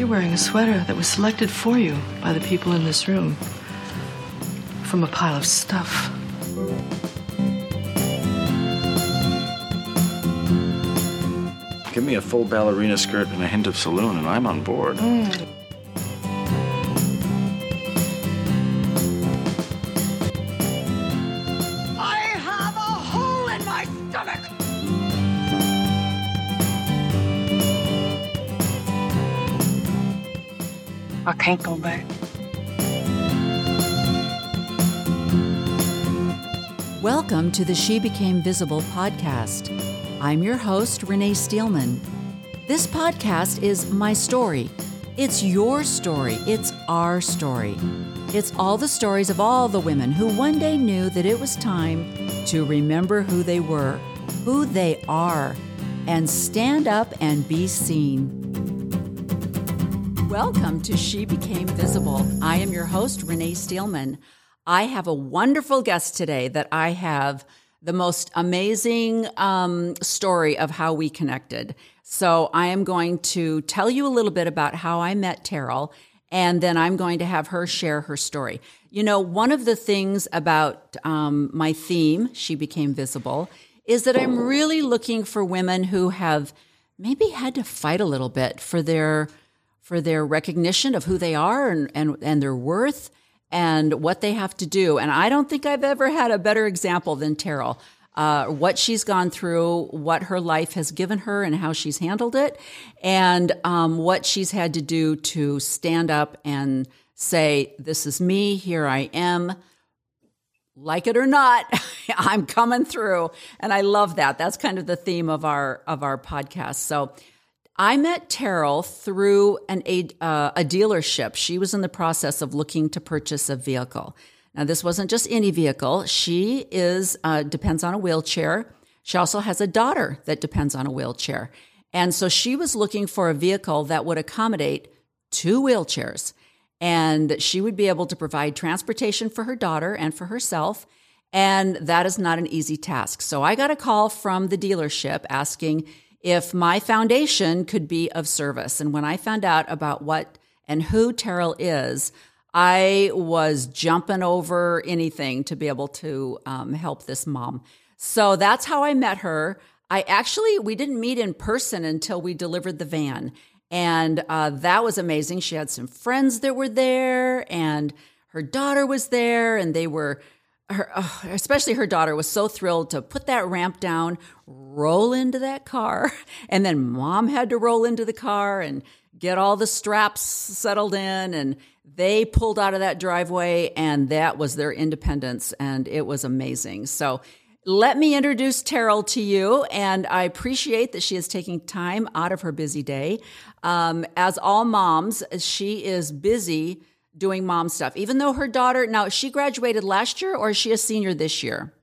You're wearing a sweater that was selected for you by the people in this room from a pile of stuff. Give me a full ballerina skirt and a hint of saloon, and I'm on board. I I can't go back. Welcome to the She Became Visible podcast. I'm your host, Renee Steelman. This podcast is my story. It's your story. It's our story. It's all the stories of all the women who one day knew that it was time to remember who they were, who they are, and stand up and be seen. Welcome to She Became Visible. I am your host, Renee Steelman. I have a wonderful guest today that I have the most amazing um, story of how we connected. So I am going to tell you a little bit about how I met Terrell, and then I'm going to have her share her story. You know, one of the things about um, my theme, She Became Visible, is that I'm really looking for women who have maybe had to fight a little bit for their for their recognition of who they are and, and, and their worth and what they have to do. And I don't think I've ever had a better example than Terrell. Uh, what she's gone through, what her life has given her, and how she's handled it, and um, what she's had to do to stand up and say, This is me, here I am. Like it or not, I'm coming through. And I love that. That's kind of the theme of our of our podcast. So I met Terrell through an, a, uh, a dealership. She was in the process of looking to purchase a vehicle. Now, this wasn't just any vehicle. She is uh, depends on a wheelchair. She also has a daughter that depends on a wheelchair, and so she was looking for a vehicle that would accommodate two wheelchairs, and she would be able to provide transportation for her daughter and for herself. And that is not an easy task. So I got a call from the dealership asking if my foundation could be of service. And when I found out about what and who Terrell is, I was jumping over anything to be able to um, help this mom. So that's how I met her. I actually, we didn't meet in person until we delivered the van. And uh, that was amazing. She had some friends that were there, and her daughter was there, and they were her, oh, especially her daughter was so thrilled to put that ramp down, roll into that car, and then mom had to roll into the car and get all the straps settled in and they pulled out of that driveway and that was their independence and it was amazing. So let me introduce Terrell to you, and I appreciate that she is taking time out of her busy day. Um, as all moms, she is busy doing mom stuff, even though her daughter, now she graduated last year or is she a senior this year?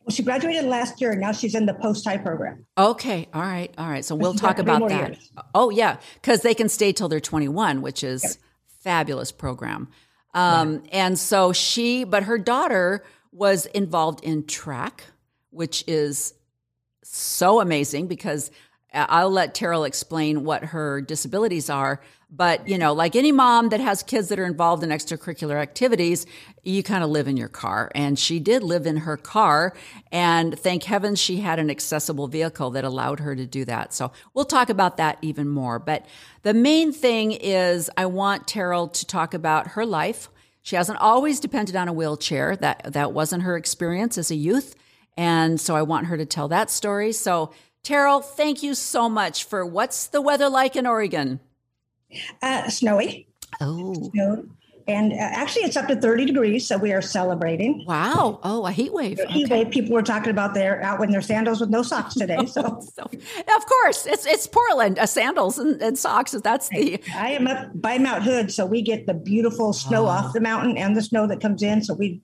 Well, she graduated last year and now she's in the post high program. Okay. All right. All right. So we'll talk about that. years. Oh, yeah. Because they can stay till they're 21, which is fabulous program. Um, And so she, but her daughter was involved in track, which is so amazing because I'll let Terrell explain what her disabilities are. But, you know, like any mom that has kids that are involved in extracurricular activities, you kind of live in your car. And she did live in her car. And thank heavens she had an accessible vehicle that allowed her to do that. So we'll talk about that even more. But the main thing is I want Terrell to talk about her life. She hasn't always depended on a wheelchair. That, that wasn't her experience as a youth. And so I want her to tell that story. So, Terrell, thank you so much for what's the weather like in Oregon? Uh, snowy. Oh, Snow. And uh, actually, it's up to 30 degrees, so we are celebrating. wow. Oh, a heat wave. Heat Okay. wave, people were talking about they're out in their sandals with no socks today. So So, of course, it's it's Portland. Uh, sandals and, and socks. That's the I am up by Mount Hood, so we get the beautiful snow Oh. off the mountain and the snow that comes in. So we,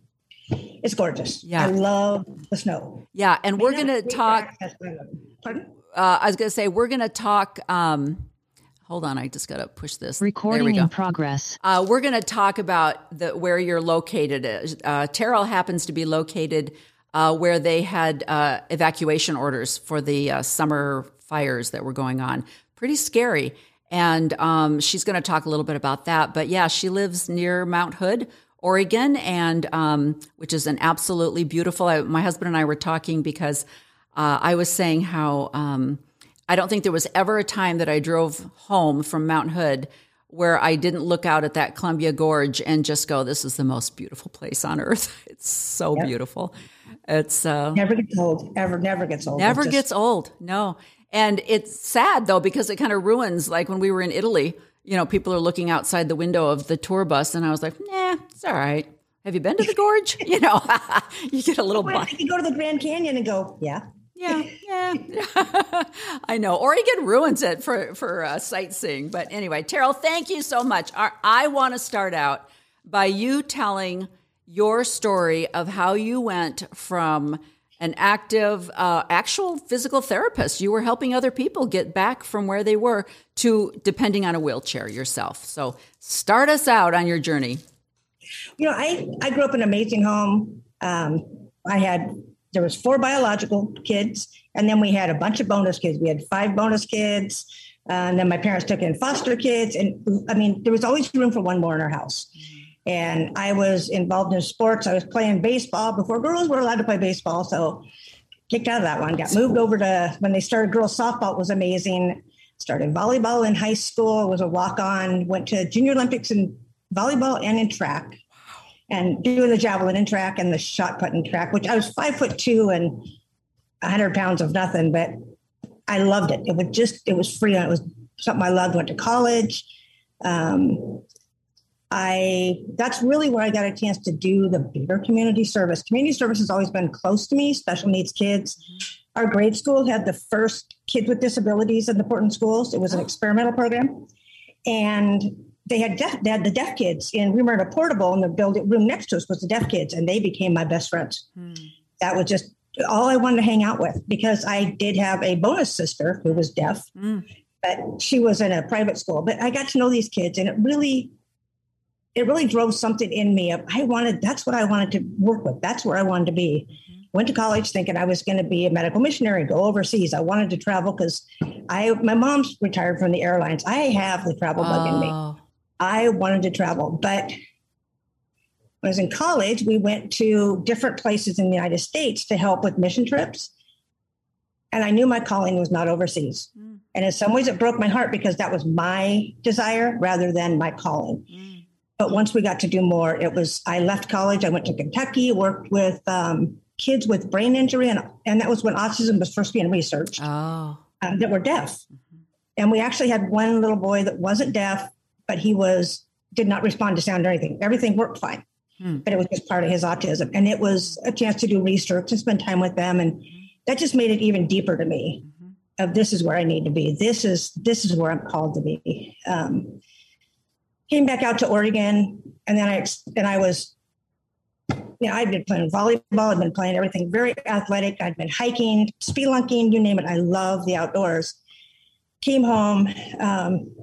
it's gorgeous. Yeah. I love the snow. yeah. And we're gonna be talk. Access, but I. Pardon? Uh, I was gonna say we're gonna talk. Um, hold on, I just gotta push this. there we Recording go. in progress. Uh, we're going to talk about the, where you're located. Uh, Terrell happens to be located uh, where they had uh, evacuation orders for the uh, summer fires that were going on. Pretty scary. And um, she's going to talk a little bit about that. But yeah, she lives near Mount Hood, Oregon, and um, which is an absolutely beautiful. I, my husband and I were talking because uh, I was saying how um, I don't think there was ever a time that I drove home from Mount Hood where I didn't look out at that Columbia Gorge and just go, "This is the most beautiful place on earth." It's so yep. beautiful. It's uh, never gets old. Ever, never gets old. Never just... gets old. No, and it's sad though because it kind of ruins. Like when we were in Italy, you know, people are looking outside the window of the tour bus, and I was like, "Nah, it's all right." Have you been to the gorge? you know, you get a little. Well, you go to the Grand Canyon and go, yeah. Yeah, yeah, I know. Oregon ruins it for for uh, sightseeing. But anyway, Terrell, thank you so much. I want to start out by you telling your story of how you went from an active, uh, actual physical therapist. You were helping other people get back from where they were to depending on a wheelchair yourself. So start us out on your journey. You know, I I grew up in an amazing home. Um, I had there was four biological kids, and then we had a bunch of bonus kids. We had five bonus kids, uh, and then my parents took in foster kids, and I mean, there was always room for one more in our house. And I was involved in sports. I was playing baseball before girls were allowed to play baseball, so kicked out of that one. Got moved over to when they started girls softball. It was amazing. Started volleyball in high school. Was a walk on. Went to junior Olympics in volleyball and in track and doing the javelin and track and the shot put and track, which I was five foot two and 100 pounds of nothing, but I loved it. It was just, it was free. It was something I loved. Went to college. Um, I that's really where I got a chance to do the bigger community service. Community service has always been close to me, special needs kids. Mm-hmm. Our grade school had the first kids with disabilities in the Portland schools. It was an experimental program. And they had deaf, they had the deaf kids and we were in a portable and the building room next to us was the deaf kids and they became my best friends. Hmm. That was just all I wanted to hang out with because I did have a bonus sister who was deaf, hmm. but she was in a private school. But I got to know these kids and it really it really drove something in me of I wanted that's what I wanted to work with. That's where I wanted to be. Mm-hmm. Went to college thinking I was going to be a medical missionary, go overseas. I wanted to travel because I my mom's retired from the airlines. I have the travel bug in me. I wanted to travel. But when I was in college, we went to different places in the United States to help with mission trips. And I knew my calling was not overseas. Mm. And in some ways, it broke my heart because that was my desire rather than my calling. Mm. But once we got to do more, it was I left college. I went to Kentucky, worked with um, kids with brain injury, and, and that was when autism was first being researched oh. uh, that were deaf. Mm-hmm. And we actually had one little boy that wasn't deaf but he was did not respond to sound or anything. Everything worked fine, hmm. but it was just part of his autism. And it was a chance to do research and spend time with them, and that just made it even deeper to me. Mm-hmm. Of this is where I need to be. This is this is where I'm called to be. Um, came back out to Oregon, and then I and I was, you know, I'd been playing volleyball. I'd been playing everything very athletic. I'd been hiking, spelunking, you name it. I love the outdoors. Came home. Um,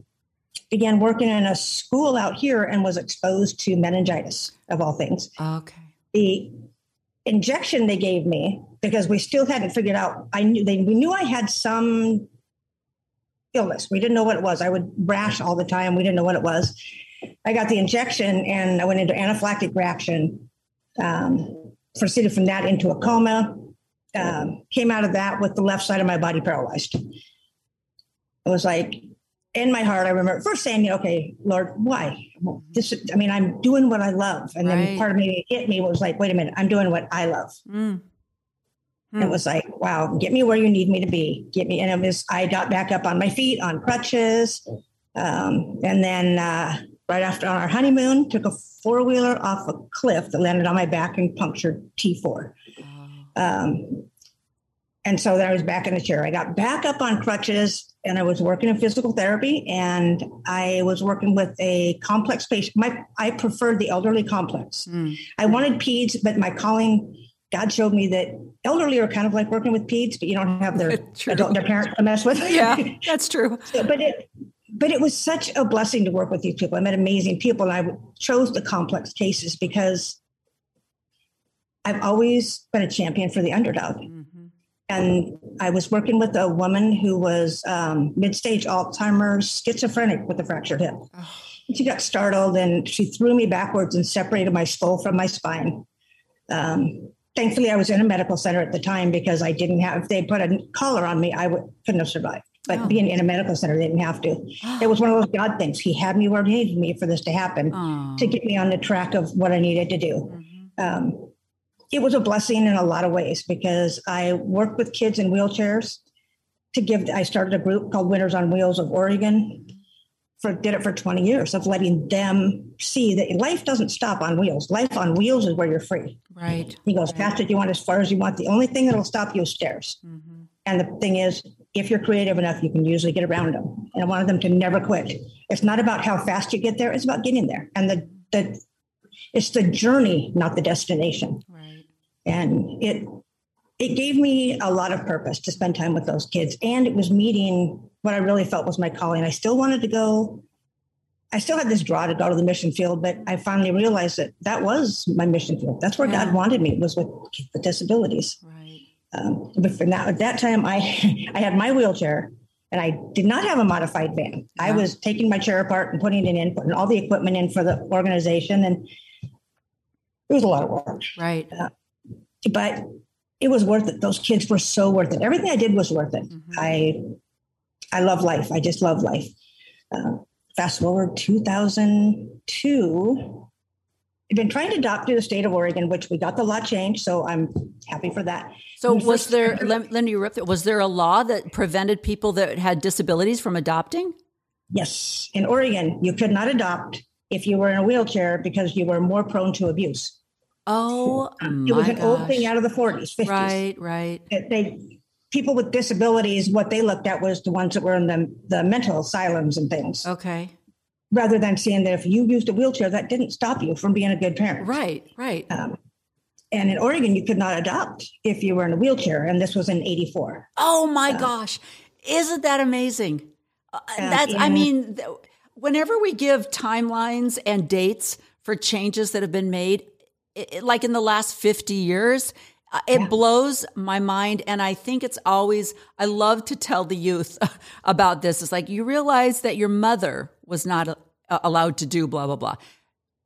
began working in a school out here and was exposed to meningitis of all things. Okay. The injection they gave me because we still hadn't figured out. I knew they we knew I had some illness. We didn't know what it was. I would rash all the time. We didn't know what it was. I got the injection and I went into anaphylactic reaction. Um, proceeded from that into a coma. Um, came out of that with the left side of my body paralyzed. It was like in my heart, I remember first saying, okay, Lord, why? This, I mean, I'm doing what I love. And then part of me hit me was like, wait a minute, I'm doing what I love. Mm. Mm. It was like, wow, get me where you need me to be. Get me. And it was, I got back up on my feet on crutches. Um, and then uh, right after on our honeymoon, took a four wheeler off a cliff that landed on my back and punctured T4. Um, and so then I was back in the chair. I got back up on crutches and I was working in physical therapy and I was working with a complex patient. My I preferred the elderly complex. Mm. I wanted peds, but my calling, God showed me that elderly are kind of like working with peds, but you don't have their adult, their parents to mess with. Yeah, that's true. so, but it but it was such a blessing to work with these people. I met amazing people and I chose the complex cases because I've always been a champion for the underdog. Mm and I was working with a woman who was um, mid-stage Alzheimer's, schizophrenic with a fractured hip. Oh. She got startled and she threw me backwards and separated my skull from my spine. Um, thankfully, I was in a medical center at the time because I didn't have. If they put a collar on me, I would, couldn't have survived. But oh. being in a medical center, they didn't have to. It was one of those God things. He had me where he needed me for this to happen, oh. to get me on the track of what I needed to do. Mm-hmm. Um, it was a blessing in a lot of ways because I worked with kids in wheelchairs to give. I started a group called Winners on Wheels of Oregon. For, did it for 20 years of letting them see that life doesn't stop on wheels. Life on wheels is where you're free. Right. You go as fast as you want, as far as you want. The only thing that'll stop you is stairs. Mm-hmm. And the thing is, if you're creative enough, you can usually get around them. And I wanted them to never quit. It's not about how fast you get there; it's about getting there. And the the it's the journey, not the destination. Right and it it gave me a lot of purpose to spend time with those kids and it was meeting what i really felt was my calling i still wanted to go i still had this draw to go to the mission field but i finally realized that that was my mission field that's where yeah. god wanted me was with kids with disabilities right um, but for now at that time i i had my wheelchair and I did not have a modified van. Yeah. I was taking my chair apart and putting it in, putting all the equipment in for the organization, and it was a lot of work. Right. Uh, but it was worth it. Those kids were so worth it. Everything I did was worth it. Mm-hmm. I I love life. I just love life. Uh, fast forward 2002. I've been trying to adopt to the state of Oregon, which we got the law changed, so I'm happy for that. So, was first, there? Me interrupt. Was there a law that prevented people that had disabilities from adopting? Yes, in Oregon, you could not adopt if you were in a wheelchair because you were more prone to abuse. Oh, it was an gosh. old thing out of the 40s, 50s. Right, right. they people with disabilities, what they looked at was the ones that were in the, the mental asylums and things. Okay. Rather than seeing that if you used a wheelchair, that didn't stop you from being a good parent. Right, right. Um, and in Oregon, you could not adopt if you were in a wheelchair, and this was in '84. Oh my gosh, isn't that amazing? Uh, that's, I mean, whenever we give timelines and dates for changes that have been made, it, like in the last 50 years, uh, it yeah. blows my mind. And I think it's always, I love to tell the youth about this. It's like, you realize that your mother was not uh, allowed to do blah, blah, blah.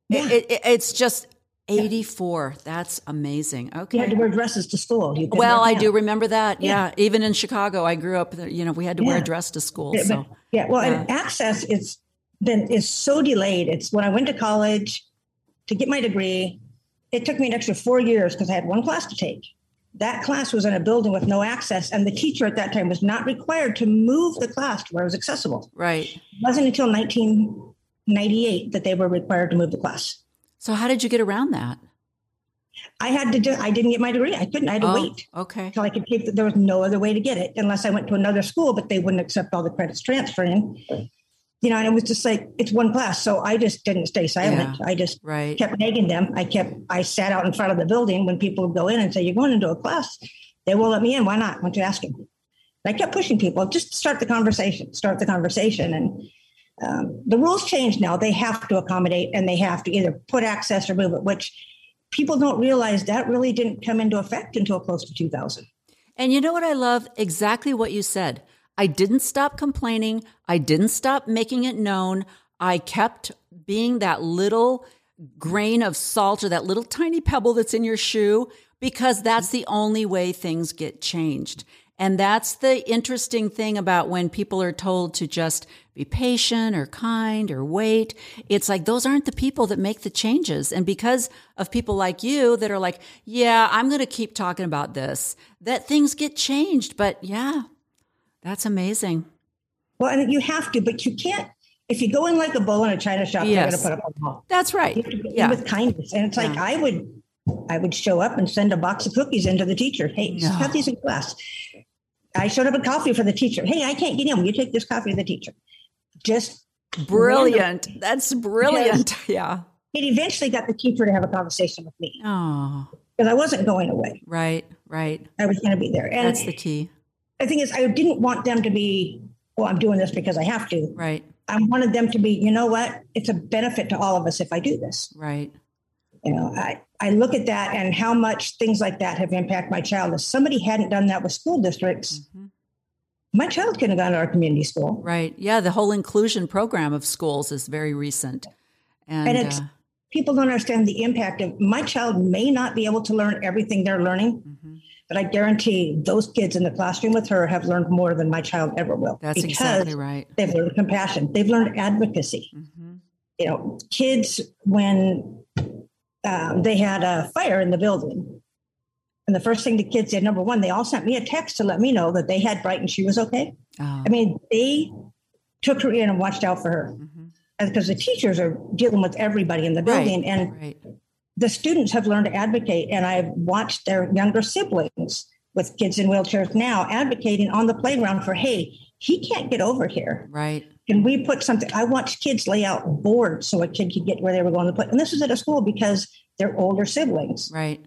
Yeah. It, it, it's just 84. Yeah. That's amazing. Okay. You had to wear dresses to school. well, I do remember that. Yeah. Even in Chicago, I grew up, you know, we had to wear a dress to school. Yeah. So, yeah. Well, and access is been, is so delayed. It's when I went to college to get my degree, it took me an extra four years because I had one class to take. That class was in a building with no access, and the teacher at that time was not required to move the class to where it was accessible. Right. It wasn't until 1998 that they were required to move the class. So, how did you get around that? I had to do. I didn't get my degree. I couldn't. I had to oh, wait. Okay. So I could take. There was no other way to get it unless I went to another school, but they wouldn't accept all the credits transferring you know, and it was just like it's one class. So I just didn't stay silent. Yeah, I just right. kept nagging them. I kept I sat out in front of the building when people would go in and say, You're going into a class. They will let me in. Why not? Why don't you ask him? I kept pushing people, just start the conversation, start the conversation. And um, the rules change now. They have to accommodate and they have to either put access or move it, which people don't realize that really didn't come into effect until close to 2000. And you know what I love? Exactly what you said. I didn't stop complaining. I didn't stop making it known. I kept being that little grain of salt or that little tiny pebble that's in your shoe because that's the only way things get changed. And that's the interesting thing about when people are told to just be patient or kind or wait. It's like those aren't the people that make the changes. And because of people like you that are like, yeah, I'm going to keep talking about this, that things get changed. But yeah, that's amazing. Well, and you have to, but you can't. If you go in like a bull in a china shop, yes. they're going to put up a wall. That's right. yeah. with kindness, and it's like yeah. I would, I would show up and send a box of cookies into the teacher. Hey, no. have these in class. I showed up a coffee for the teacher. Hey, I can't get in. Will you take this coffee to the teacher? Just brilliant. Random. That's brilliant. yeah. It eventually got the teacher to have a conversation with me. Oh. Because I wasn't going away. Right, right. I was going to be there. And that's the key the thing is, I didn't want them to be, well, I'm doing this because I have to. Right. I wanted them to be, you know what? It's a benefit to all of us if I do this. Right. You know, I, I look at that and how much things like that have impacted my child. If somebody hadn't done that with school districts, Mm-hmm. my child couldn't have gone to our community school. Right. Yeah. The whole inclusion program of schools is very recent. And, And it's uh, people don't understand the impact of my child may not be able to learn everything they're learning, Mm-hmm. But I guarantee those kids in the classroom with her have learned more than my child ever will. that's exactly right. They've learned compassion. They've learned advocacy. Mm-hmm. You know, kids when um, they had a fire in the building, and the first thing the kids did, number one, they all sent me a text to let me know that they had Bright and She was okay. Oh, I mean, they took her in and watched out for her because the teachers are dealing with everybody in the building, and right. The students have learned to advocate. And I've watched their younger siblings with kids in wheelchairs now advocating on the playground for, hey, he can't get over here. Right. Can we put something? I watched kids lay out boards so a kid could get where they were going to play. And this was at a school because they're older siblings. Right.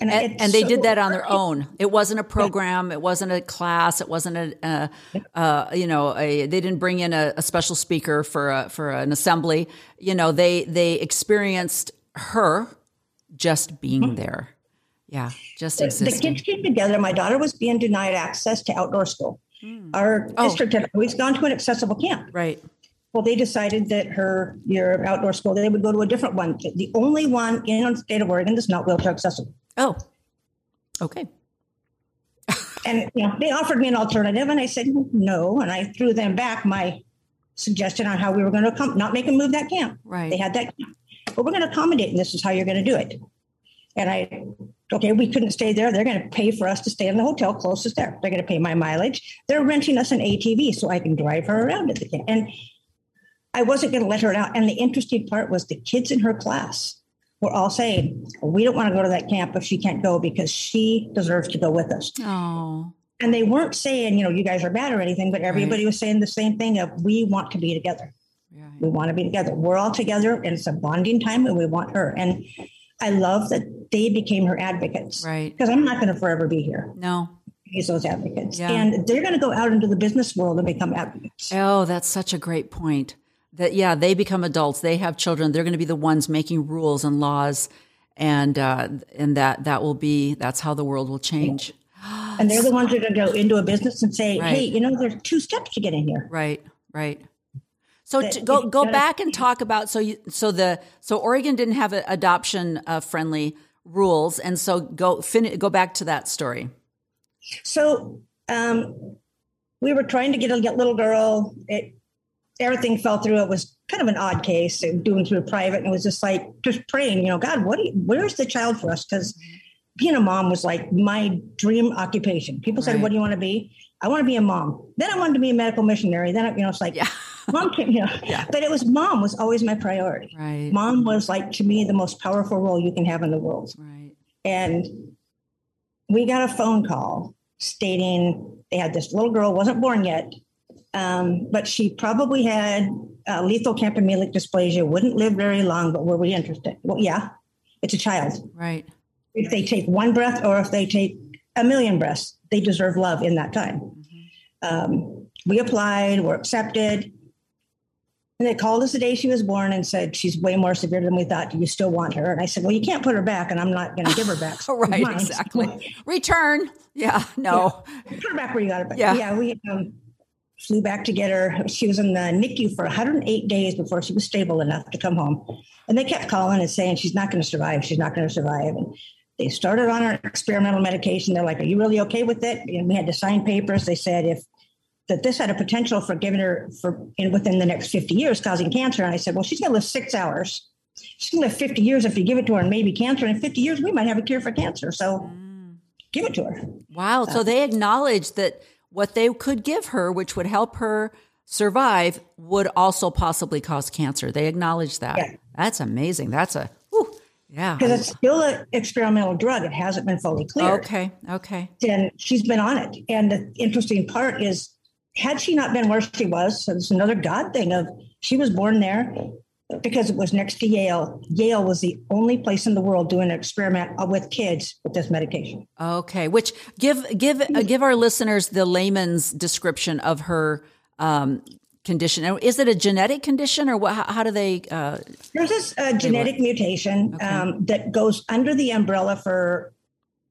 And, And, and they so did that on their own. It wasn't a program. It wasn't a class. It wasn't a, uh, uh, you know, a, they didn't bring in a, a special speaker for a, for an assembly. You know, they they experienced her just being hmm. there. Yeah, just The existing. kids came together. My daughter was being denied access to outdoor school. Hmm. Our Oh. district had always gone to an accessible camp. Right. Well, they decided that her year outdoor school, they would go to a different one. The only one in the state of Oregon that's not wheelchair accessible. Oh. Okay. And you know, they offered me an alternative, and I said no. And I threw them back my suggestion on how we were going to come, not make them move that camp. Right. They had that camp, but we're going to accommodate, and this is how you're going to do it. And I, okay, we couldn't stay there. They're going to pay for us to stay in the hotel closest there. They're going to pay my mileage. They're renting us an ATV so I can drive her around at the camp. And I wasn't going to let her out. And the interesting part was the kids in her class were all saying, we don't want to go to that camp if she can't go because she deserves to go with us. Oh. And they weren't saying, you know, you guys are bad or anything, but everybody was saying the same thing of we want to be together. We want to be together. We're all together and it's a bonding time and we want her. And I love that they became her advocates. Right. Because I'm not going to forever be here. No. He's those advocates. Yeah. And they're going to go out into the business world and become advocates. Oh, that's such a great point. That yeah, they become adults. They have children. They're going to be the ones making rules and laws, and uh, and that that will be that's how the world will change. And they're the ones that are going to go into a business and say, Right. hey, you know, there's two steps to get in here. Right, right. So go go back and talk about so you so the so Oregon didn't have a, adoption uh, friendly rules, and so go fin- go back to that story. So um, we were trying to get a little girl. It everything fell through. It was kind of an odd case, uh, doing through private, and it was just like just praying. You know, God, what? You, where's the child for us? Because being a mom was like my dream occupation. People said, "What do you want to be?" I want to be a mom. Then I wanted to be a medical missionary. Then I, you know, it's like Yeah, mom, came here. Yeah. But it was mom was always my priority. right, Mom was like to me the most powerful role you can have in the world. right. And we got a phone call stating they had this little girl, wasn't born yet, um, but she probably had uh, lethal campomelic dysplasia, wouldn't live very long, but were we interested? Well, yeah, it's a child. Right. If they take one breath or if they take a million breaths, they deserve love in that time. Um, we applied, were accepted. And they called us the day she was born and said, She's way more severe than we thought. Do you still want her? And I said, Well, you can't put her back, and I'm not going to give her back. So Right, mine. exactly. Return. Yeah, no. Put her back where you got her back. Yeah. Yeah, we um, flew back to get her. She was in the NICU for 108 days before she was stable enough to come home. And they kept calling and saying, She's not going to survive. She's not going to survive. And they started on her experimental medication. They're like, Are you really okay with it? And we had to sign papers. They said, if that this had a potential for giving her for in within the next 50 years causing cancer. And I said, well, she's going to live six hours. She's going to live 50 years if you give it to her and maybe cancer. And in 50 years, we might have a cure for cancer. So mm. give it to her. Wow. So they acknowledged that what they could give her, which would help her survive, would also possibly cause cancer. They acknowledged that. Yeah. That's amazing. That's a, yeah. Because it's still an experimental drug. It hasn't been fully cleared. Okay. Okay. And she's been on it. And the interesting part is, had she not been where she was, so it's another God thing of she was born there because it was next to Yale. Yale was the only place in the world doing an experiment with kids with this medication. Okay. Which give give uh, give our listeners the layman's description of her um, condition. Is it a genetic condition or what? How, how do they? Uh, There's this uh, genetic mutation Okay. um, that goes under the umbrella for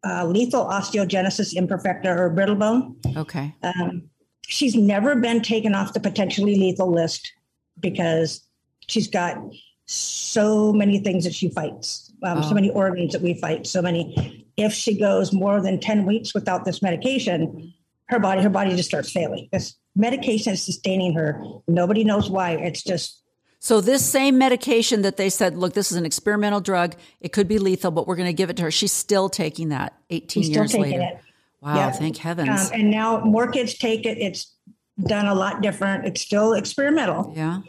uh, lethal osteogenesis imperfecta or brittle bone. okay. Um, she's never been taken off the potentially lethal list because she's got so many things that she fights, um, Oh. so many organs that we fight, so many. If she goes more than 10 weeks without this medication, her body, her body just starts failing. This medication is sustaining her. Nobody knows why. It's just So this same medication that they said, look, this is an experimental drug. It could be lethal, but we're going to give it to her. She's still taking that 18 she's still years later. it. Wow, Yeah. thank Um, heavens. and now more kids take it. It's done a lot different. It's still experimental, yeah.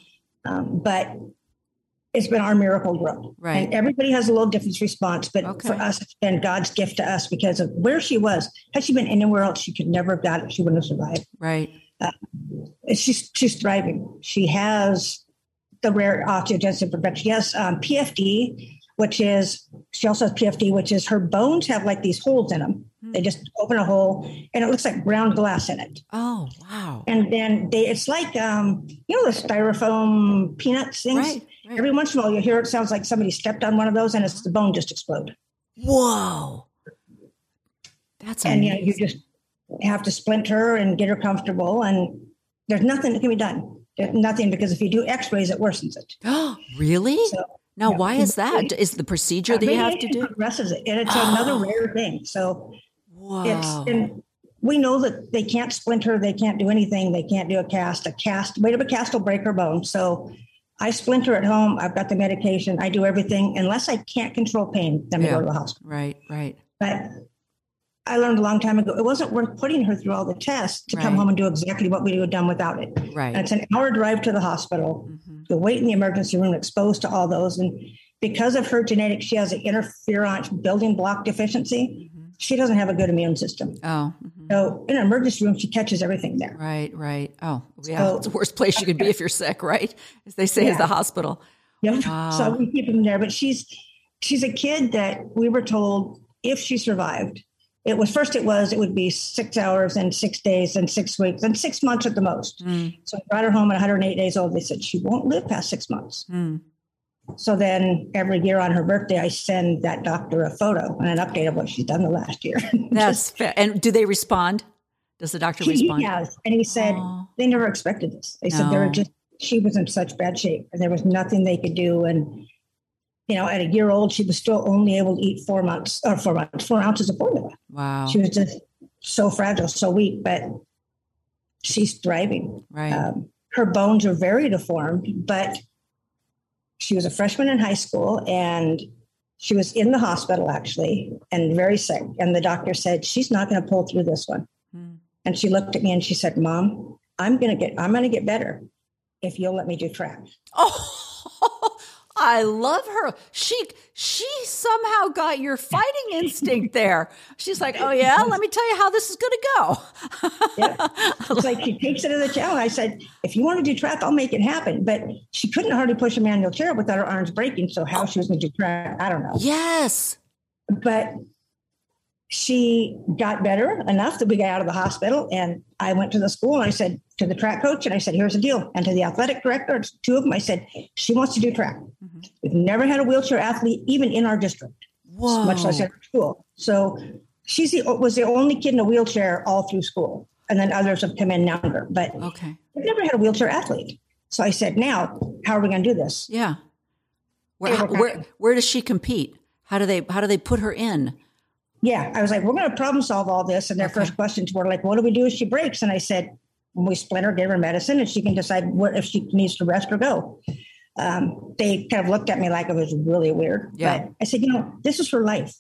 um, but it's been our miracle drug. Right. And everybody has a little different response, but Okay. for us, it's been God's gift to us because of where she was. Had she been anywhere else, she could never have got it. She wouldn't have survived. Right. And She's she's thriving. She has the rare osteogenesis imperfecta. She has um, PFD, which is she also has PFD, which is her bones have like these holes in them. Hmm. They just open a hole, and it looks like ground glass in it. Oh, wow. and then they it's like um you know the styrofoam peanuts things Right, right. every once in a while you hear it sounds like somebody stepped on one of those and it's the bone just explode Whoa. That's and you know amazing. you just have to splint her and get her comfortable and there's nothing that can be done There's nothing because if you do x-rays it worsens it Oh, really? so now, yeah. why is that? Is the procedure that you have to do? progresses it and it's another rare thing so Wow. it's and we know that they can't splinter, they can't do anything they can't do a cast a cast weight of a cast will break her bone so i splinter at home i've got the medication i do everything unless i can't control pain then we Yeah. go to the hospital right, right. but i learned a long time ago it wasn't worth putting her through all the tests to come home and do exactly what we would have done without it Right. and it's an hour drive to the hospital Mhm. to wait in the emergency room exposed to all those and because of her genetics she has an interferon building block deficiency Mhm. she doesn't have a good immune system Oh, mhm. so in an emergency room, she catches everything there. right, right. Oh, yeah. So- it's the worst place you could be if you're sick, right? As they say, is the hospital. Yep. Wow. So we keep them there. But she's she's a kid that we were told if she survived, it was first it was it would be six hours and six days and six weeks and six months at the most. Mm, So I brought her home at 108 days old. They said she won't live past six months. mm. So then every year on her birthday, I send that doctor a photo and an update of what she's done the last year. That's fair. And do they respond? Does the doctor he, he respond? has, and he said Oh. they never expected this. They said they were just she was in such bad shape, and there was nothing they could do. And you know, at a year old, she was still only able to eat four months or four months, four ounces of formula. Wow. She was just so fragile, so weak, but she's thriving. Right. Um, her bones are very deformed, but she was a freshman in high school and she was in the hospital actually and very sick. And the doctor said, She's not going to pull through this one. Hmm. And she looked at me and she said, Mom, I'm going to get, I'm going to get better if you'll let me do track. Oh, I love her. She she somehow got your fighting instinct there. She's like, "Oh yeah, let me tell you how this is going to go." Yeah. It's like she takes it as a challenge. I said, if you want to do track, I'll make it happen. But she couldn't hardly push a manual chair without her arms breaking. So how she was going to do track, I don't know. yes. but she got better enough that we got out of the hospital and i went to the school and i said to the track coach and i said here's the deal and to the athletic director two of them i said she wants to do track Mhm. we've never had a wheelchair athlete even in our district Whoa. much less our school so she's the was the only kid in a wheelchair all through school and then others have come in younger but Okay. we've never had a wheelchair athlete so i said now how are we going to do this Yeah. Where, how- where where does she compete? How do they how do they put her in? Yeah, I was like, we're going to problem solve all this. And their Okay. first questions were like, what do we do if she breaks? And I said, when we split her, give her medicine, and she can decide what if she needs to rest or go. Um, they kind of looked at me like it was really weird. Yeah. But I said, you know, this is her life.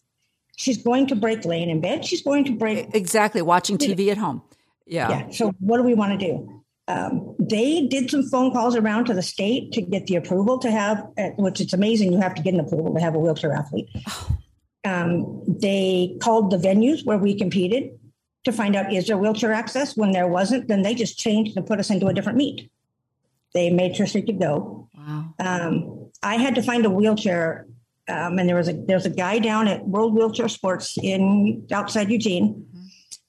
She's going to break laying in bed. She's going to break. Exactly. Watching TV at home. Yeah. Yeah. So what do we want to do? Um, they did some phone calls around to the state to get the approval to have, uh, which it's amazing you have to get an approval to have a wheelchair athlete. Um, they called the venues where we competed to find out is there wheelchair access. When there wasn't, then they just changed and put us into a different meet. They made sure she could go. Wow. Um, I had to find a wheelchair, um, and there was a there's a guy down at World Wheelchair Sports in outside Eugene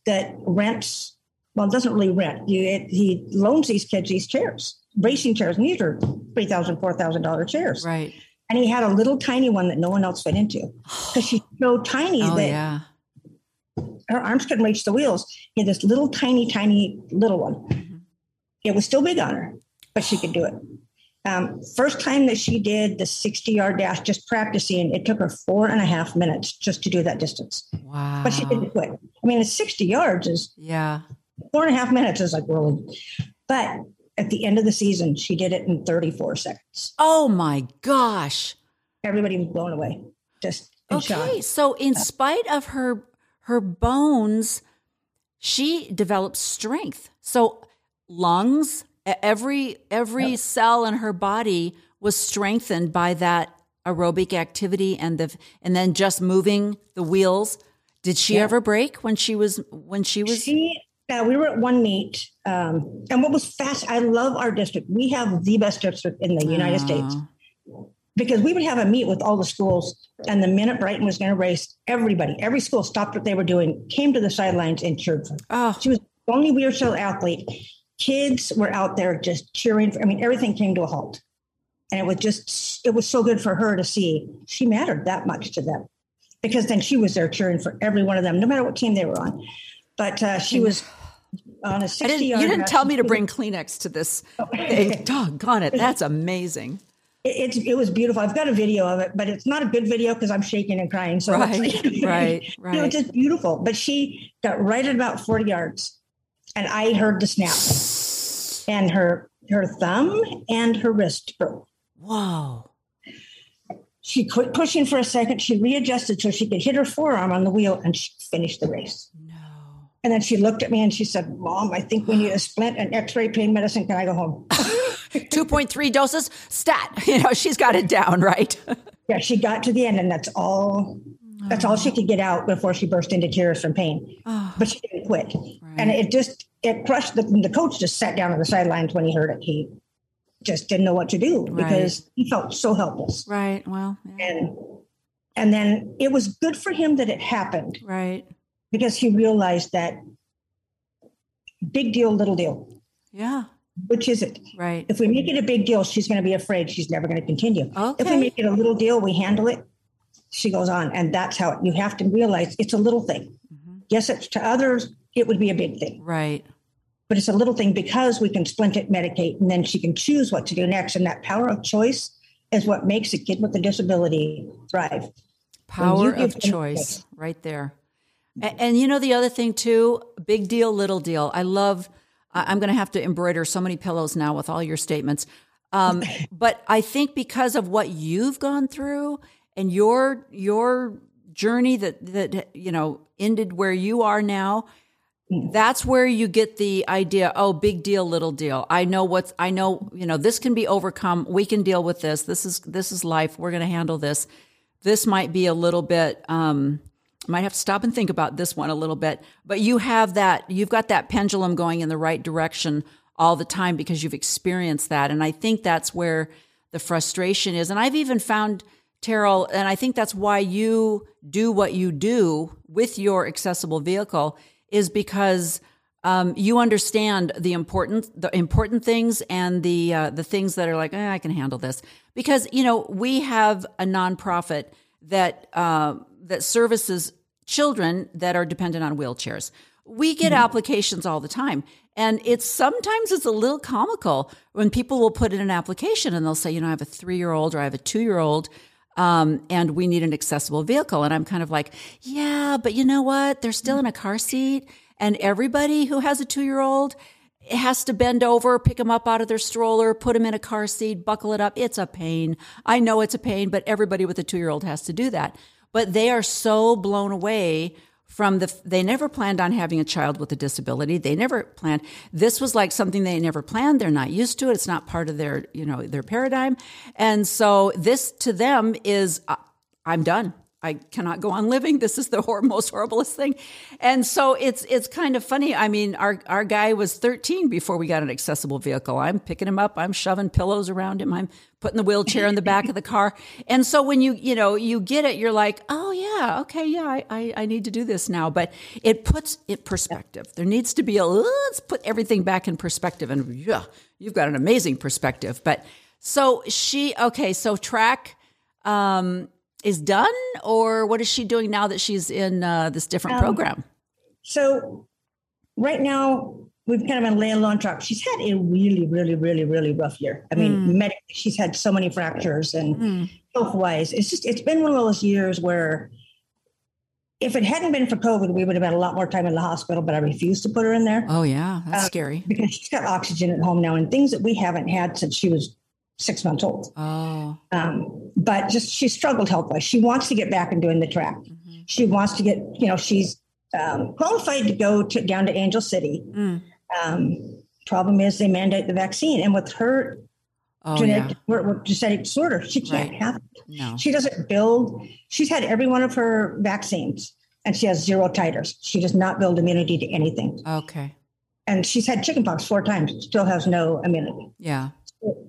that rents. Well, doesn't really rent. You, it, he loans these kids these chairs. racing chairs, and these are three thousand, four thousand dollar chairs. Right. And he had a little tiny one that no one else fit into because she's so tiny Oh that yeah. her arms couldn't reach the wheels. He had this little tiny, tiny little one. Mm-hmm. It was still big on her, but she could do it. Um, first time that she did the 60 yard dash, just practicing, it took her four and a half minutes just to do that distance. Wow. But she didn't quit. I mean, it's 60 yards is Yeah. four and a half minutes is like really. But at the end of the season, she did it in 34 seconds. Oh my gosh. Everybody was blown away, just in shock. Okay, so in spite of her her bones, she developed strength. So lungs, every every cell in her body was strengthened by that aerobic activity and the and then just moving the wheels. Did she ever break when she was when she was She, uh, we were at one meet, um, and what was fast, I love our district. We have the best district in the United States because we would have a meet with all the schools, and the minute Brighton was going to race, everybody, every school stopped what they were doing, came to the sidelines, and cheered for her. Oh, She was the only wheelchair athlete. Kids were out there just cheering. For, I mean, everything came to a halt, and it was just, it was so good for her to see she mattered that much to them because then she was there cheering for every one of them, no matter what team they were on. But uh, she was on a 60 I didn't, you didn't tell me to bring Kleenex to this thing. Doggone it. That's amazing. It, it's it was beautiful. I've got a video of it, but it's not a good video because I'm shaking and crying. So it's Right, like- right, It right. was just beautiful. But she got right at about 40 yards, and I heard the snap, and her her thumb and her wrist broke. Whoa. She quit pushing for a second. She readjusted so she could hit her forearm on the wheel, and she finished the race. And then she looked at me and she said, "Mom, I think we need a splint and X-ray pain medicine. Can I go home?" 2.3 doses stat you know she's got it down right Yeah, she got to the end, and that's all. That's all she could get out before she burst into tears from pain. Ah. But she didn't quit, and it just it crushed. The, the coach just sat down on the sidelines when he heard it. He just didn't know what to do because he felt so helpless. right well yeah, And and then it was good for him that it happened right because he realized that big deal, little deal. yeah Which is it? right If we make it a big deal, she's going to be afraid. She's never going to continue. If we make it a little deal, we handle it. She goes on, and that's how you have to realize it's a little thing. Mm-hmm. Yes, it's to others, it would be a big thing, right but it's a little thing because we can splint it, medicate, and then she can choose what to do next. And that power of choice is what makes a kid with a disability thrive. power of choice right there and, and you know the other thing too? Big deal little deal. I love i'm going to have to embroider so many pillows now with all your statements. Um, but i think because of what you've gone through and your your journey that that you know ended where you are now that's where you get the idea oh big deal little deal. I know what's i know you know this can be overcome. We can deal with this. This is this is life. We're going to handle this. This might be a little bit um might have to stop and think about this one a little bit but you have that you've got that pendulum going in the right direction all the time because you've experienced that. And i think that's where the frustration is. And i've even found terrell and i think that's why you do what you do with your accessible vehicle is because um, you understand the important the important things and the uh, the things that are like eh, I can handle this. Because you know we have a nonprofit that uh, that services children that are dependent on wheelchairs. We get applications all the time, and it's sometimes it's a little comical when people will put in an application and they'll say, you know, I have a three year old or I have a two year old. Um, and we need an accessible vehicle. And I'm kind of like, yeah, but you know what? They're still in a car seat. And everybody who has a two year old has to bend over, pick them up out of their stroller, put them in a car seat, buckle it up. It's a pain. I know it's a pain, but everybody with a two year old has to do that. But they are so blown away from the they never planned on having a child with a disability. They never planned this was like something they never planned. They're not used to it. It's not part of their you know their paradigm. And so this to them is uh, i'm done I cannot go on living. This is the hor- most horriblest thing. And so it's it's kind of funny. I mean, our our guy was 13 before we got an accessible vehicle. I'm picking him up. I'm shoving pillows around him. I'm putting the wheelchair in the back of the car. And so when you you know you get it, you're like, oh yeah, okay, yeah, I I, I need to do this now. But it puts it perspective. There needs to be a let's put everything back in perspective. And yeah, you've got an amazing perspective. But so she okay. So track. Um, is done, or what is she doing now that she's in uh, this different um, program? So, right now we've kind of been laying low on track. She's had a really, really, really, really rough year. I mean, mm. medically, she's had so many fractures and mm. health wise, it's just it's been one of those years where if it hadn't been for COVID, we would have had a lot more time in the hospital, but I refused to put her in there. Oh, yeah. That's um, scary. Because she's got oxygen at home now and things that we haven't had since she was six months old. Oh. Um, but just she struggled health wise. She wants to get back and doing the track. Mm-hmm. She wants to get, you know, she's um, qualified to go to, down to Angel City. Mm. Um, problem is they mandate the vaccine, and with her oh, genetic, yeah. genetic disorder, she can't right. have it. No. She doesn't build. She's had every one of her vaccines, and she has zero titers. She does not build immunity to anything. Okay. And she's had chickenpox four times, still has no immunity. Yeah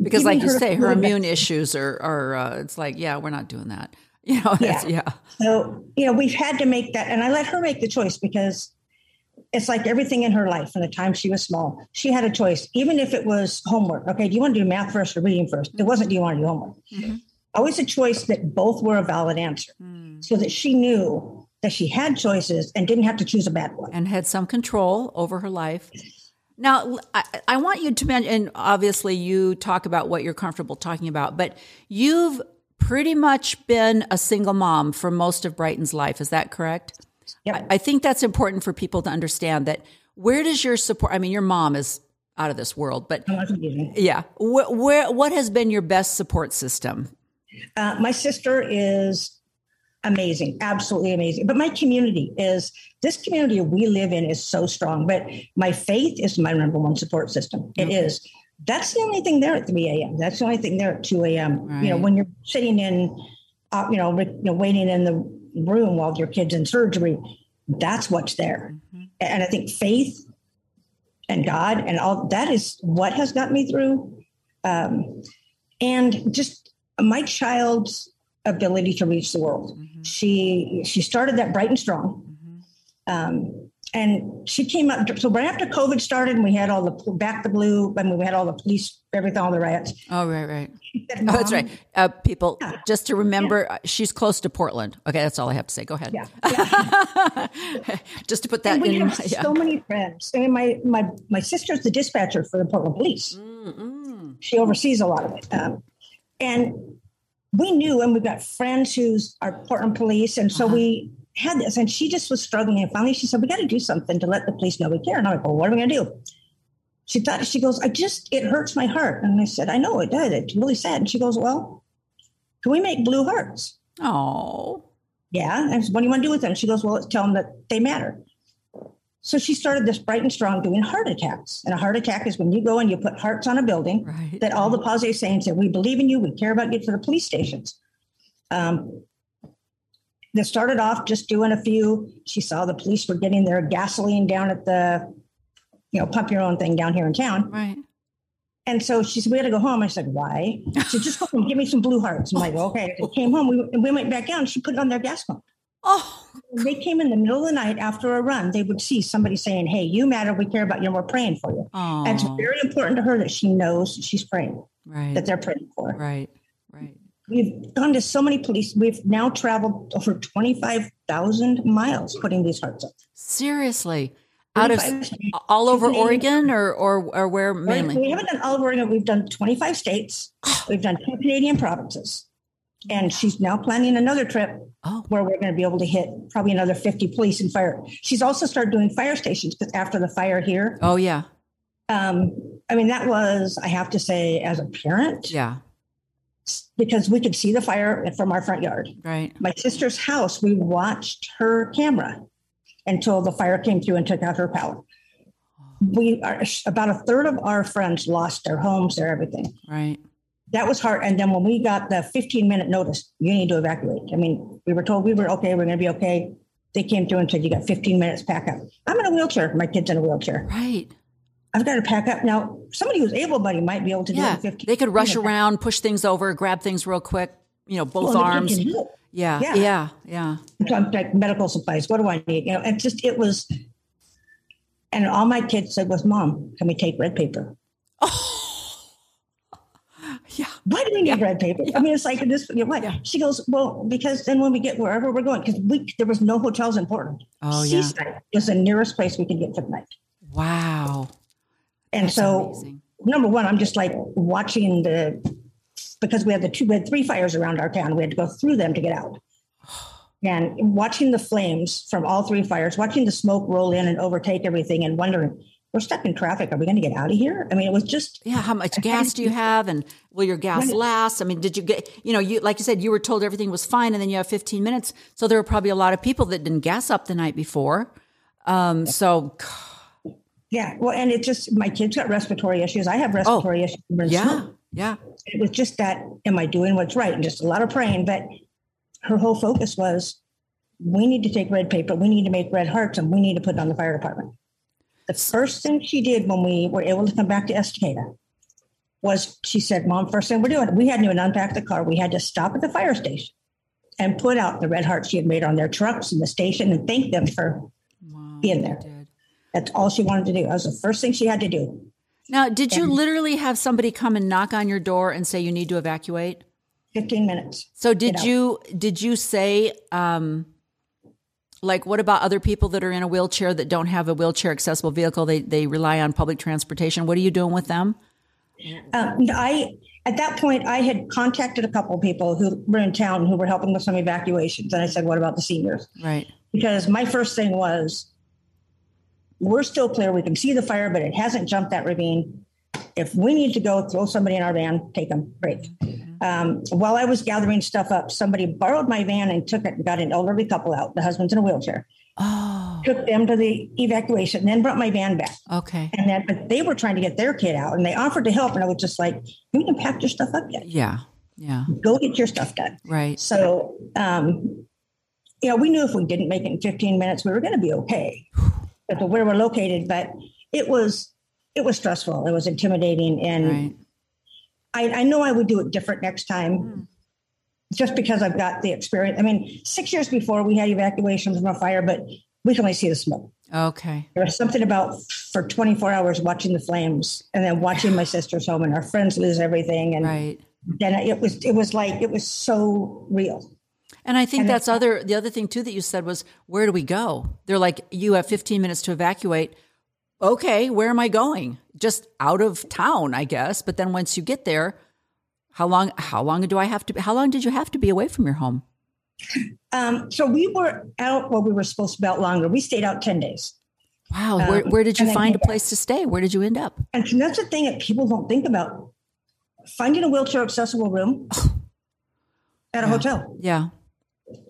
because like you say her immune issues are are uh, it's like yeah we're not doing that. You know yeah. yeah. So you know we've had to make that and i let her make the choice because it's like everything in her life from the time she was small she had a choice even if it was homework. Okay do you want to do math first or reading first? It wasn't do you want to do homework? Mm-hmm. always a choice that both were a valid answer mm. so that she knew that she had choices and didn't have to choose a bad one. And had some control over her life now, I, I, want you to mention, and obviously you talk about what you're comfortable talking about, but you've pretty much been a single mom for most of Brighton's life. Is that correct? Yep. I, I think that's important for people to understand that where does your support, I mean, your mom is out of this world, but oh, yeah, where, where, what has been your best support system? Uh, my sister is amazing, absolutely amazing. But my community is this community we live in is so strong. But my faith is my number one support system. It okay. is. That's the only thing there at 3 a.m. That's the only thing there at 2 a.m. Right. You know, when you're sitting in, uh, you, know, you know, waiting in the room while your kid's in surgery, that's what's there. Mm-hmm. And I think faith and God and all that is what has got me through. Um, and just my child's ability to reach the world. Mm-hmm. She she started that Brighton Strong. Mm-hmm. Um, and she came up. So right after COVID started, and we had all the back the blue, I mean, we had all the police, everything, all the riots. Oh, right, right. Said, oh, that's right. Uh, people, yeah. just to remember, yeah. Uh, she's close to Portland. Okay, that's all I have to say. Go ahead. Yeah. yeah. just to put that and we in. Have so many friends. I mean, my my my sister's the dispatcher for the Portland Police. Mm-hmm. She oversees a lot of it. Um, and we knew, and we've got friends who's are Portland police, and so uh-huh. we had this. And she just was struggling, and finally she said, "We got to do something to let the police know we care." And I'm like, "Well, what are we going to do?" She thought she goes, "I just it hurts my heart," and I said, "I know it does. It's really sad." And she goes, "Well, can we make blue hearts?" Oh, yeah. And I said, "What do you want to do with them?" She goes, "Well, let's tell them that they matter." So she started this Brighton Strong doing heart attacks. And a heart attack is when you go and you put hearts on a building right. that all the positive sayings that we believe in you, we care about you to the police stations. Um, they started off just doing a few. She saw the police were getting their gasoline down at the, you know, pump your own thing down here in town. Right. And so she said, we had to go home. I said, why? She said, just go home, give me some blue hearts. I'm like, okay. I came home, we, we went back down. She put it on their gas pump. Oh, they came in the middle of the night after a run. They would see somebody saying, "Hey, you matter. We care about you. and We're praying for you." And it's very important to her that she knows she's praying, right? That they're praying for, her. right? Right. We've gone to so many police. We've now traveled over twenty five thousand miles putting these hearts up. Seriously, out of all over Oregon or, or or where mainly? We haven't done all of Oregon. We've done twenty five states. Ah. We've done two Canadian provinces and she's now planning another trip oh. where we're going to be able to hit probably another 50 police and fire. She's also started doing fire stations because after the fire here. Oh, yeah. Um, I mean, that was, I have to say, as a parent. Yeah. Because we could see the fire from our front yard. Right. My sister's house, we watched her camera until the fire came through and took out her power. We are about a third of our friends lost their homes, their everything. Right that was hard. And then when we got the 15 minute notice, you need to evacuate. I mean, we were told we were okay, we're going to be okay. They came through and said, you got 15 minutes, pack up. I'm in a wheelchair. My kid's in a wheelchair. Right. I've got to pack up. Now, somebody who's able bodied might be able to do it Yeah. in 15 They could rush around, push things over, grab things real quick, you know, both Well, arms. it. Yeah. Yeah. Yeah. Yeah. So I'm like medical supplies. What do I need? You know, and just it was. And all my kids said was, "Mom, can we take red paper?" Yeah. Why do we need red paper? I mean, it's like this. You know, what? She goes, "Well, because then when we get wherever we're going, because we there was no hotels in Portland. Oh, yeah. Seaside was the nearest place we could get for the night. Wow. And That's so, amazing. number one, I'm just like watching the because we had the two, we had three fires around our town. We had to go through them to get out. And watching the flames from all three fires, watching the smoke roll in and overtake everything, and wondering, we're stuck in traffic. Are we going to get out of here? I mean, it was just Yeah, how much gas do you have, and will your gas last? I mean, did you get you know you like you said you were told everything was fine, and then you have 15 minutes, so there were probably a lot of people that didn't gas up the night before. Um, so yeah. Well, and it just my kids got respiratory issues. I have respiratory issues. Oh, yeah, smoke. yeah, It was just that, am I doing what's right? And just a lot of praying. But her whole focus was, we need to take red paper, we need to make red hearts, and we need to put it on the fire department. The first thing she did when we were able to come back to Estacada was she said, Mom, first thing we're doing, we hadn't even unpacked the car. We had to stop at the fire station and put out the red hearts she had made on their trucks in the station and thank them for wow, being there. That's all she wanted to do. That was the first thing she had to do. Now, did you literally have somebody come and knock on your door and say you need to evacuate? 15 minutes. So did out. you did you say um like what about other people that are in a wheelchair that don't have a wheelchair accessible vehicle they they rely on public transportation what are you doing with them Um, I at that point I had contacted a couple of people who were in town who were helping with some evacuations, and I said, "What about the seniors?" right Because my first thing was, we're still clear. We can see the fire, but it hasn't jumped that ravine. If we need to go throw somebody in our van, take them. Great. Um, while I was gathering stuff up, somebody borrowed my van and took it and got an elderly couple out. The husband's in a wheelchair. oh Took them to the evacuation, and then brought my van back. okay And then, but they were trying to get their kid out, and they offered to help, and I was just like, "You haven't packed your stuff up yet. yeah yeah Go get your stuff done." right So, um, you know, we knew if we didn't make it in 15 minutes, we were going to be okay. But where we're located, but it was it was stressful. It was intimidating, and right I, I know I would do it different next time. Hmm. Just because I've got the experience. I mean, six years before we had evacuations from a fire, but we can only see the smoke. okay There was something about for 24 hours watching the flames and then watching my sister's home and our friends lose everything. And right then it was, it was like, it was so real. and i think And that's other the other thing too that you said was where do we go they're like you have 15 minutes to evacuate okay where am i going just out of town i guess but then once you get there how long how long do i have to how long did you have to be away from your home Um, so we were out, well, we were supposed to be out longer. We stayed out 10 days. Wow. where, Um, where did you find a place to stay? Where did you end up? And that's the thing that people don't think about. Finding a wheelchair accessible room at a hotel. Yeah.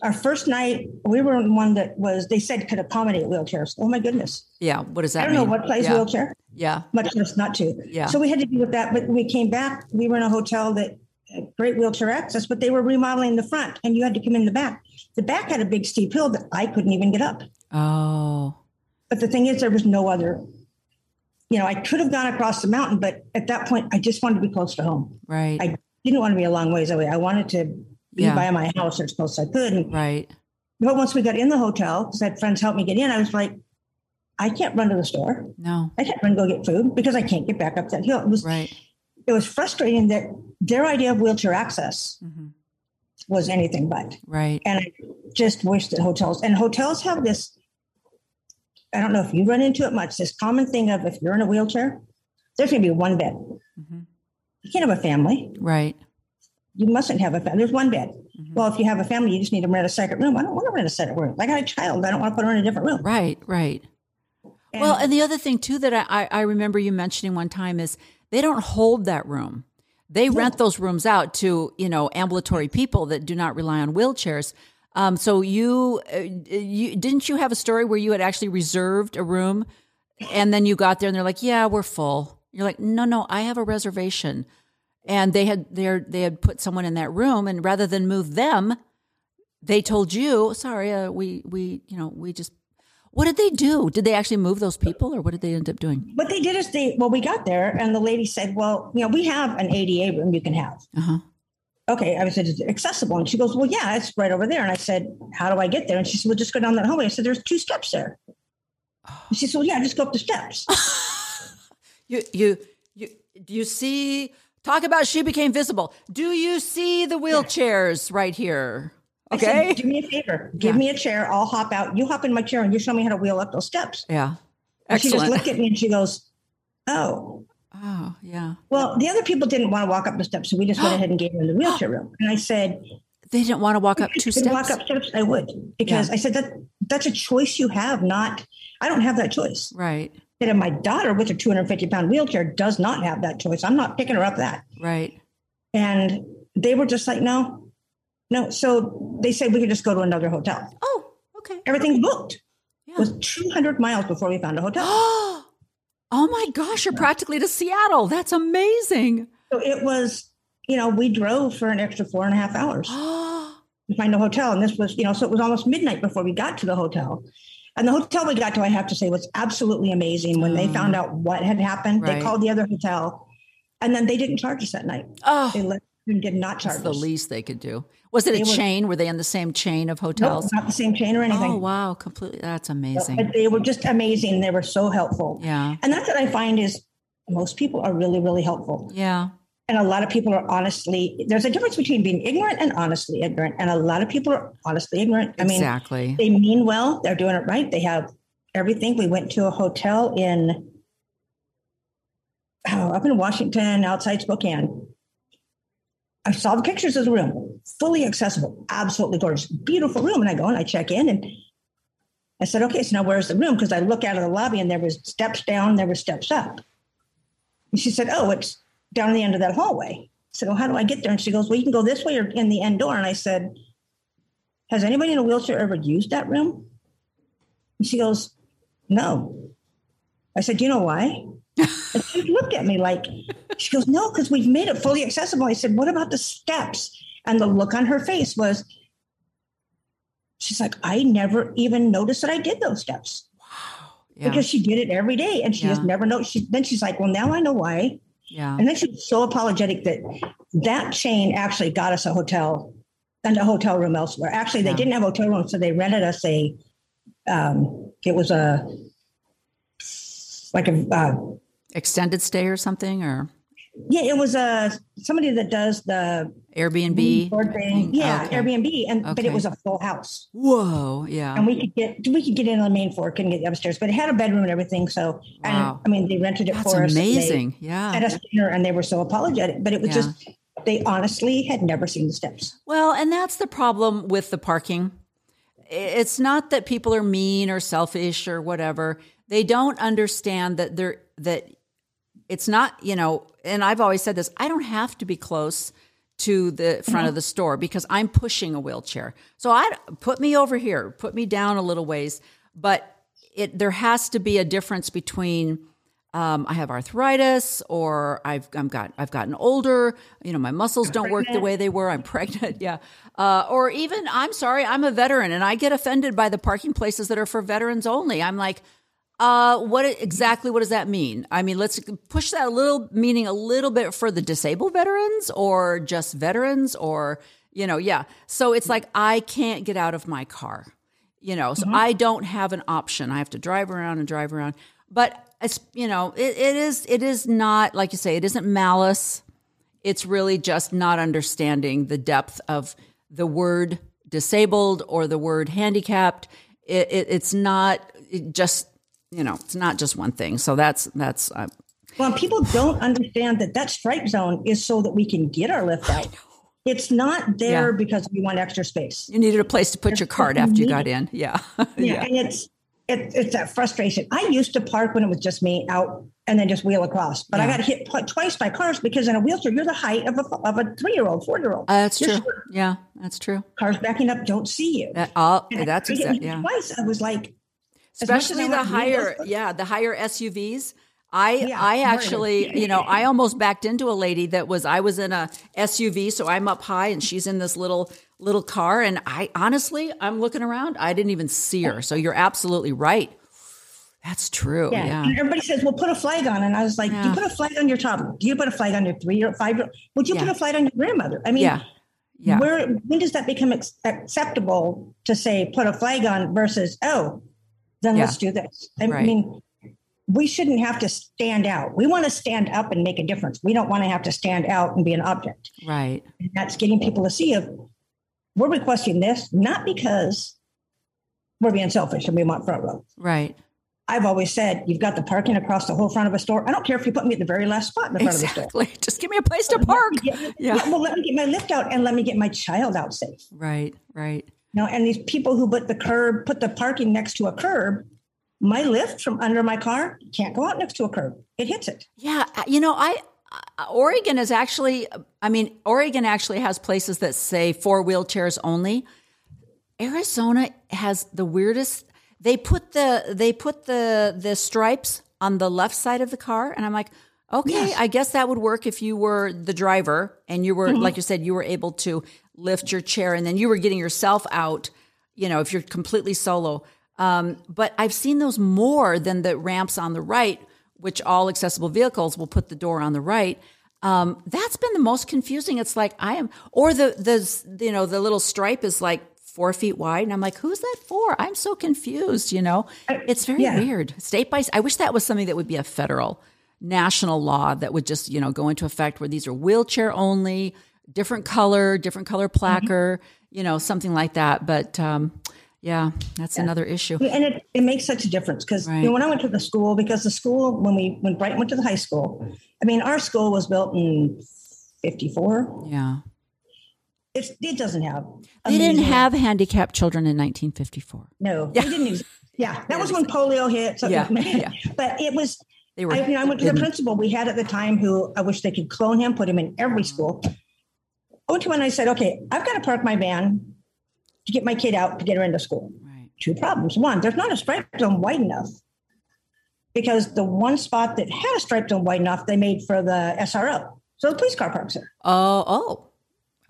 Our first night, we were in one that was, they said could accommodate wheelchairs. Oh my goodness. Yeah. What does that I don't know what size yeah. wheelchair, Yeah. much less not to. Yeah. So we had to deal with that. But when we came back, we were in a hotel that great wheelchair access, but they were remodeling the front and you had to come in the back. The back had a big steep hill that I couldn't even get up. Oh. But the thing is, there was no other, you know, I could have gone across the mountain, but at that point, I just wanted to be close to home. Right. I didn't want to be a long ways away. I wanted to be Yeah. by my house as close as I could. And, right. but once we got in the hotel, because I had friends help me get in, I was like, I can't run to the store. No. I can't run go get food because I can't get back up that hill. It was Right. it was frustrating that their idea of wheelchair access Mhm. was anything but. Right. And I just wish that hotels and hotels have this. I don't know if you run into it much. This common thing of if you're in a wheelchair, there's going to be one bed. Mhm. You can't have a family. Right. You mustn't have a family. There's one bed. Mhm. Well, if you have a family, you just need to rent a second room. I don't want to rent a second room. I got a child. I don't want to put her in a different room. Right. Right. And- well, and the other thing too that I, I I remember you mentioning one time is they don't hold that room. They rent those rooms out to you know ambulatory people that do not rely on wheelchairs. Um, so you, uh, you didn't you have a story where you had actually reserved a room, and then you got there and they're like, "Yeah, we're full." You're like, "No, no, I have a reservation," and they had they they had put someone in that room, and rather than move them, they told you, "Sorry, uh, we we you know we just." What did they do? Did they actually move those people, or what did they end up doing? What they did is they well, we got there, and the lady said, "Well, you know, we have an ADA room you can have." Uh-huh. Okay, I said, "Is it accessible?" And she goes, "Well, yeah, it's right over there." And I said, "How do I get there?" And she said, "Well, just go down that hallway." I said, "There's two steps there." And she said, "Well, yeah, just go up the steps." You you you do you see? Talk about she became visible. Do you see the wheelchairs right here? I said, Okay. do me a favor. Give Yeah. me a chair. I'll hop out. You hop in my chair and you show me how to wheel up those steps. Yeah. And she just looked at me and she goes, "Oh, Oh yeah. well." The other people didn't want to walk up the steps, so we just went ahead and gave her the wheelchair room. And I said, They didn't want to walk up two could Walk up steps. I would because I said that that's a choice you have. Not, I don't have that choice. Right. And my daughter with her 250 pound wheelchair does not have that choice. I'm not picking her up that. Right. And they were just like, no, no. So they said we could just go to another hotel. Oh. Okay. Everything's booked. Yeah. It was 200 miles before we found a hotel. oh my gosh! You're practically to Seattle. That's amazing. So it was, you know, we drove for an extra four and a half hours to find a hotel. And this was, you know, so it was almost midnight before we got to the hotel. And the hotel we got to, I have to say, was absolutely amazing. When they found mm. out what had happened, Right. they called the other hotel and then they didn't charge us that night. Oh. They let, and did not charge That's the least they could do. Was it a They chain? Were they in the same chain of hotels? not the same chain or anything. Oh wow! Completely. That's amazing. But they were just amazing. They were so helpful. Yeah. And that's what I find is most people are really, really helpful. Yeah. And a lot of people are honestly, there's a difference between being ignorant and honestly ignorant. And a lot of people are honestly ignorant. I mean, exactly. they mean well, they're doing it right. They have everything. We went to a hotel in, oh, up in Washington, outside Spokane. I saw the pictures of the room, fully accessible, absolutely gorgeous, beautiful room. And I go and I check in and I said, okay, so now where's the room? Because I look out of the lobby and there was steps down, there were steps up. And she said, oh, it's down the end of that hallway. I said, well, how do I get there? And she goes, well, you can go this way or in the end door. And I said, has anybody in a wheelchair ever used that room? And she goes, no. I said, you know why? and she looked at me like, she goes, no, because we've made it fully accessible. I said, what about the steps? And the look on her face was, she's like, I never even noticed that I did those steps Yeah. because she did it every day and she just Yeah. never knows. She, then she's like, well, now I know why. Yeah. And then she was so apologetic that that chain actually got us a hotel and a hotel room elsewhere. Actually, they Yeah. didn't have a hotel room, so they rented us a. Um, it was a like a uh, Extended stay or something or yeah, it was a somebody that does the Airbnb. board thing. Yeah, Okay. Airbnb, and but it was a full house, Whoa. Yeah. and we could get we could get in on the main floor, couldn't get upstairs, but it had a bedroom and everything. So, and Wow. I mean, they rented it That's for us. amazing. Yeah. at us dinner and they were so apologetic, but it was Yeah. just they honestly had never seen the steps. Well, and that's the problem with the parking. It's not that people are mean or selfish or whatever. They don't understand that they're that it's not, you know, and I've always said this, I don't have to be close to the front of the store because I'm pushing a wheelchair. So I put me over here, put me down a little ways, but it there has to be a difference between um, I have arthritis or I've I'm got I've gotten older. You know, my muscles don't work the way they were. I'm pregnant. Yeah. Uh, or even I'm sorry, I'm a veteran and I get offended by the parking places that are for veterans only. I'm like, uh, what exactly? What does that mean? I mean, let's push that a little, meaning a little bit for the disabled veterans or just veterans or you know, yeah. So it's like I can't get out of my car you know so i don't have an option i have to drive around and drive around but it's you know it, it is it is not like you say it isn't malice it's really just not understanding the depth of the word disabled or the word handicapped it, it, it's not it just you know it's not just one thing so that's that's uh, Well, people don't understand that that stripe zone is so that we can get our lift out. It's not there Yeah. because we want extra space. you needed a place to put your card after you got in yeah Yeah, and it's it, it's that frustration. I used to park when it was just me out and then just wheel across, but I got hit tw- twice by cars because in a wheelchair you're the height of a of a three year old, four year old. Uh, that's true yeah that's true Cars backing up don't see you. that, all, that's exactly yeah Twice I was like, as much as especially the want to be higher yeah the higher suvs I Yeah, I right. actually, you know, I almost backed into a lady that was I was in a SUV, so I'm up high and she's in this little little car and I honestly, I'm looking around, I didn't even see her. So you're absolutely right. That's true. Yeah. Yeah. Everybody says, well, put a flag on. And I was like, do Yeah. you put a flag on your toddler? Do you put a flag on your three year, five year? Would you put a flag on your grandmother? I mean, Yeah. Yeah. where when does that become ex- acceptable to say put a flag on versus oh, then let's do this? I Right. mean, we shouldn't have to stand out. We want to stand up and make a difference. We don't want to have to stand out and be an object. Right. And that's getting people to see if we're requesting this not because we're being selfish and we want front row. Right. I've always said you've got the parking across the whole front of a store. I don't care if you put me at the very last spot in the front of the store. Exactly. Just give me a place to park. Yeah, Yeah. Well, let me get my lift out and let me get my child out safe. Right. Right. You know, and these people who put the curb, put the parking next to a curb, my lift from under my car can't go out next to a curb. It hits it. Yeah, uh, you know, I uh, Oregon is actually I mean, Oregon actually has places that say for wheelchairs only. Arizona has the weirdest they put the they put the the stripes on the left side of the car and I'm like, "Okay, Yes. I guess that would work if you were the driver and you were like you said you were able to lift your chair and then you were getting yourself out, you know, if you're completely solo. Um, but I've seen those more than the ramps on the right, which all accessible vehicles will put the door on the right. Um, that's been the most confusing. It's like I am, or the the you know the little stripe is like four feet wide, and I'm like, who's that for? I'm so confused. You know, it's very yeah. weird. State by, I wish that was something that would be a federal, national law that would just you know go into effect where these are wheelchair only, different color, different color placard, you know, something like that. But um, yeah, that's another issue. And it, it makes such a difference because Right. you know, when I went to the school, because the school, when we when Brighton went to the high school, I mean, our school was built in 54. Yeah, It's, it doesn't have. they didn't have handicapped children in 1954. No, they didn't. Use, yeah, that was when polio hit. So, Yeah, yeah. But it was They were. I, you know, I went to the principal we had at the time who I wish they could clone him, put him in every school. I went to one and I said, okay, I've got to park my van to get my kid out to get her into school. Right. Two problems. One, there's not a stripe zone wide enough because the one spot that had a stripe zone wide enough, they made for the SRO. So the police car parks there. Oh, oh,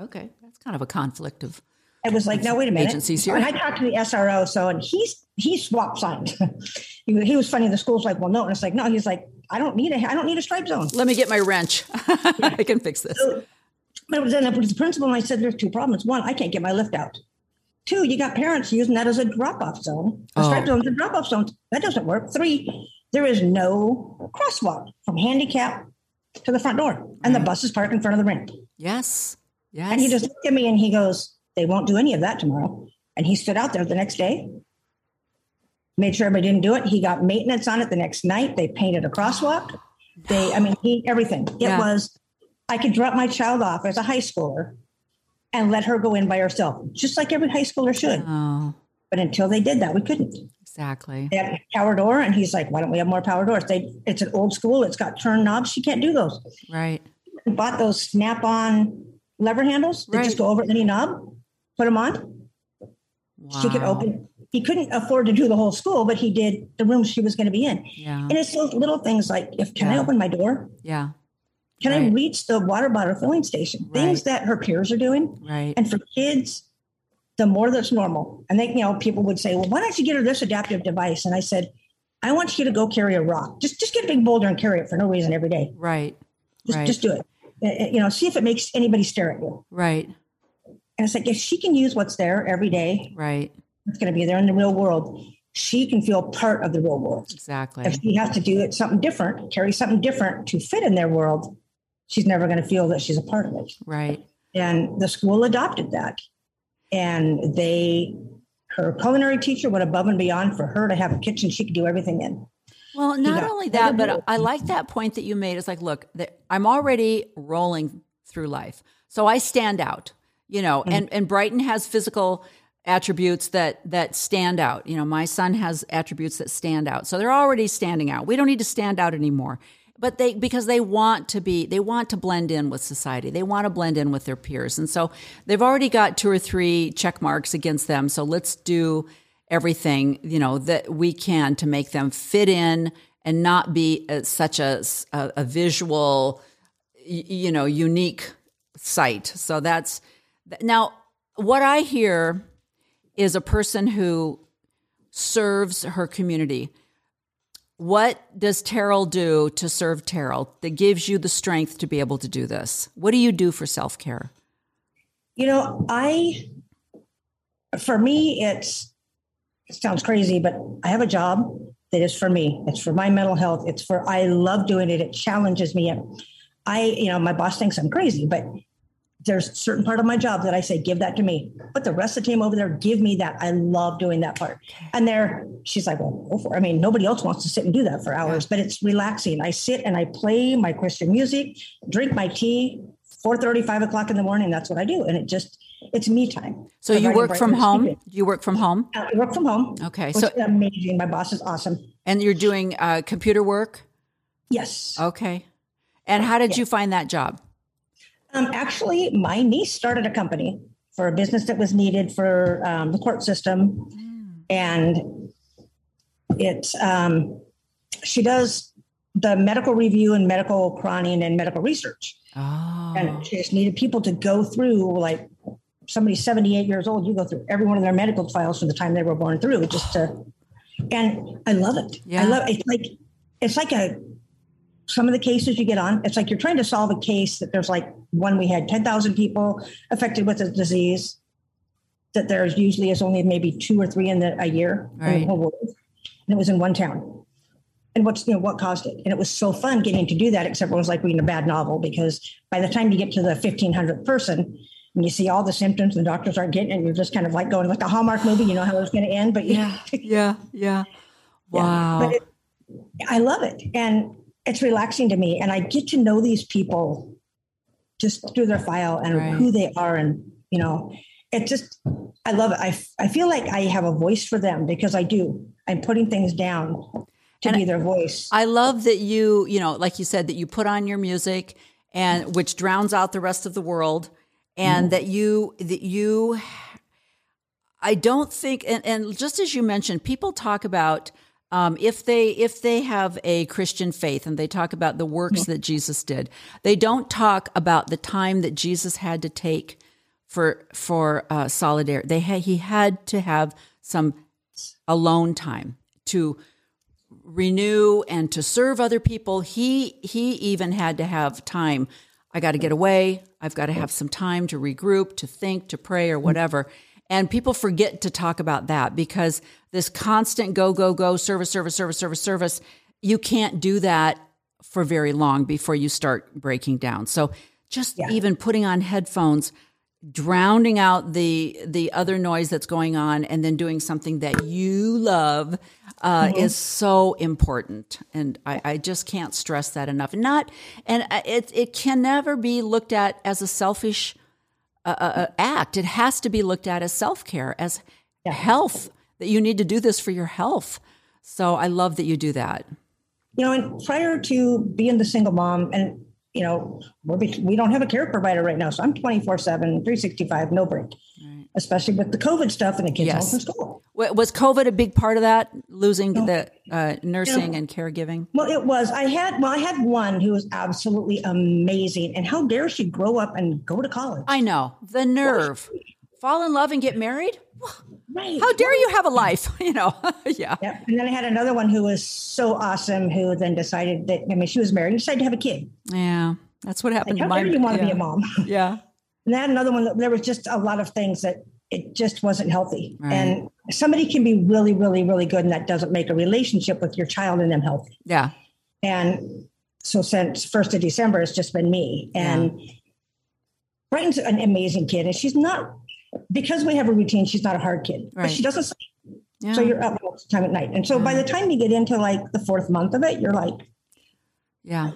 okay. That's kind of a conflict of. It was like, no, wait a minute. Agencies here. And I talked to the SRO, so and he's he swapped signs. he, he was funny. The school's like, well, no, and it's like, no. He's like, I don't need a I don't need a stripe zone. Let me get my wrench. I can fix this. But it was then up to the principal, and I said, "There's two problems. One, I can't get my lift out. Two, you got parents using that as a drop-off zone. A Oh. stripe zone is a drop-off zone. That doesn't work. Three, there is no crosswalk from handicap to the front door, and the mm. bus is parked in front of the ramp. Yes. Yes. And he just looked at me and he goes, "They won't do any of that tomorrow." And he stood out there the next day, made sure everybody didn't do it. He got maintenance on it the next night. They painted a crosswalk. They, I mean, he everything. It Yeah. was. I could drop my child off as a high schooler and let her go in by herself, just like every high schooler should. Oh, But until they did that, we couldn't. exactly. They had a power door, and he's like, "Why don't we have more power doors?" They, it's an old school. It's got turn knobs. She can't do those. Right. Bought those snap-on lever handles that Right. just go over any knob. Put them on. Wow. She could open. He couldn't afford to do the whole school, but he did the room she was going to be in. Yeah. And it's those little things like, if can I open my door? Yeah. Can I reach the water bottle filling station? Things that her peers are doing. Right. And for kids, the more that's normal. And they, you know, people would say, well, why don't you get her this adaptive device? And I said, I want you to go carry a rock. Just, just get a big boulder and carry it for no reason every day. Right. Just, Right. just do it. Uh, uh, You know, see if it makes anybody stare at you. Right. And it's like, if she can use what's there every day, Right. it's going to be there in the real world. She can feel part of the real world. Exactly. If she has to do it something different, carry something different to fit in their world, she's never going to feel that she's a part of it. Right. And the school adopted that. And they, her culinary teacher went above and beyond for her to have a kitchen she could do everything in. Well, not only that, but. I like that point that you made. It's like, look, I'm already rolling through life, so I stand out. You know, Mm-hmm. and and Brighton has physical attributes that that stand out. You know, my son has attributes that stand out, so they're already standing out. We don't need to stand out anymore. But they because they want to be, they want to blend in with society. They want to blend in with their peers, and so they've already got two or three check marks against them. So let's do everything you know that we can to make them fit in and not be a, such a, a, a visual, you know, unique site. So that's now what I hear is a person who serves her community. What does Terrell do to serve Terrell that gives you the strength to be able to do this? What do you do for self care? You know, I, for me, it's, it sounds crazy, but I have a job that is for me. It's for my mental health. It's for, I love doing it. It challenges me. I, you know, my boss thinks I'm crazy, but there's a certain part of my job that I say, give that to me. But the rest of the team over there, give me that. I love doing that part. And there, she's like, well, go for it. I mean, nobody else wants to sit and do that for hours, but it's relaxing. I sit and I play my Christian music, drink my tea, 4 5 o'clock in the morning. That's what I do. And it just, it's me time. So you work from home? You work from home? I work from home. Okay. So amazing. My boss is awesome. And you're doing uh, computer work? Yes. Okay. And how did you find that job? Um, actually, my niece started a company for a business that was needed for um, the court system, and it's um, she does the medical review and medical chroning and medical research. Oh. And she just needed people to go through like somebody 78 years old, you go through every one of their medical files from the time they were born through just to and I love it. Yeah. I love it. It's like it's like a some of the cases you get on, it's like you're trying to solve a case that there's like one we had 10,000 people affected with a disease that there's usually is only maybe two or three in the, a year in the whole world. And it was in one town. And what's you know what caused it? And it was so fun getting to do that, except it was like reading a bad novel because by the time you get to the 1500th person and you see all the symptoms, and the doctors aren't getting it, and you're just kind of like going like a Hallmark movie, you know how it's going to end, but Yeah. Yeah. Yeah. Wow. but it, I love it. And it's relaxing to me. And I get to know these people just through their file and Right. who they are. And, you know, it just, I love it. I, I feel like I have a voice for them because I do. I'm putting things down to And be their voice. I love that you, you know, like you said, that you put on your music and which drowns out the rest of the world and mm-hmm. that you, that you, I don't think, and, and just as you mentioned, people talk about um, if they if they have a Christian faith and they talk about the works that Jesus did, they don't talk about the time that Jesus had to take for for uh, solidarity. They had, he had to have some alone time to renew and to serve other people. He he even had to have time. I got to get away. I've got to have some time to regroup, to think, to pray, or whatever. And people forget to talk about that because this constant go go go service service service service service. You can't do that for very long before you start breaking down. So just even putting on headphones drowning out the the other noise that's going on and then doing something that you love uh, is so important and I, I just can't stress that enough not and uh, it it can never be looked at as a selfish uh, uh, act. It has to be looked at as self-care as health that you need to do this for your health. So i love that you do that. You know, and prior to being the single mom, and you know, we're, we don't have a care provider right now, so I'm 24 7, 365, no break, especially with the COVID stuff and the kids Yes. home from school. Was covid a big part of that losing the uh, nursing and caregiving Well, it was. I had well, I had one who was absolutely amazing. And how dare she grow up and go to college? I know the nerve. Fall in love and get married? right. How dare you have a life? You know, yeah. Yep. And then I had another one who was so awesome who then decided that I mean she was married and decided to have a kid. Yeah. That's what happened Like, to how my dare you want to yeah. be a mom? Yeah. And I had another one that there was just a lot of things that it just wasn't healthy. Right. And somebody can be really, really, really good, and that doesn't make a relationship with your child and them healthy. Yeah. And so since first of December, it's just been me. And Brighton's an amazing kid, and she's not because we have a routine. She's not a hard kid, but she doesn't. sleep. Yeah. So you're up most of the time at night, and so by the time you get into like the fourth month of it, you're like, yeah.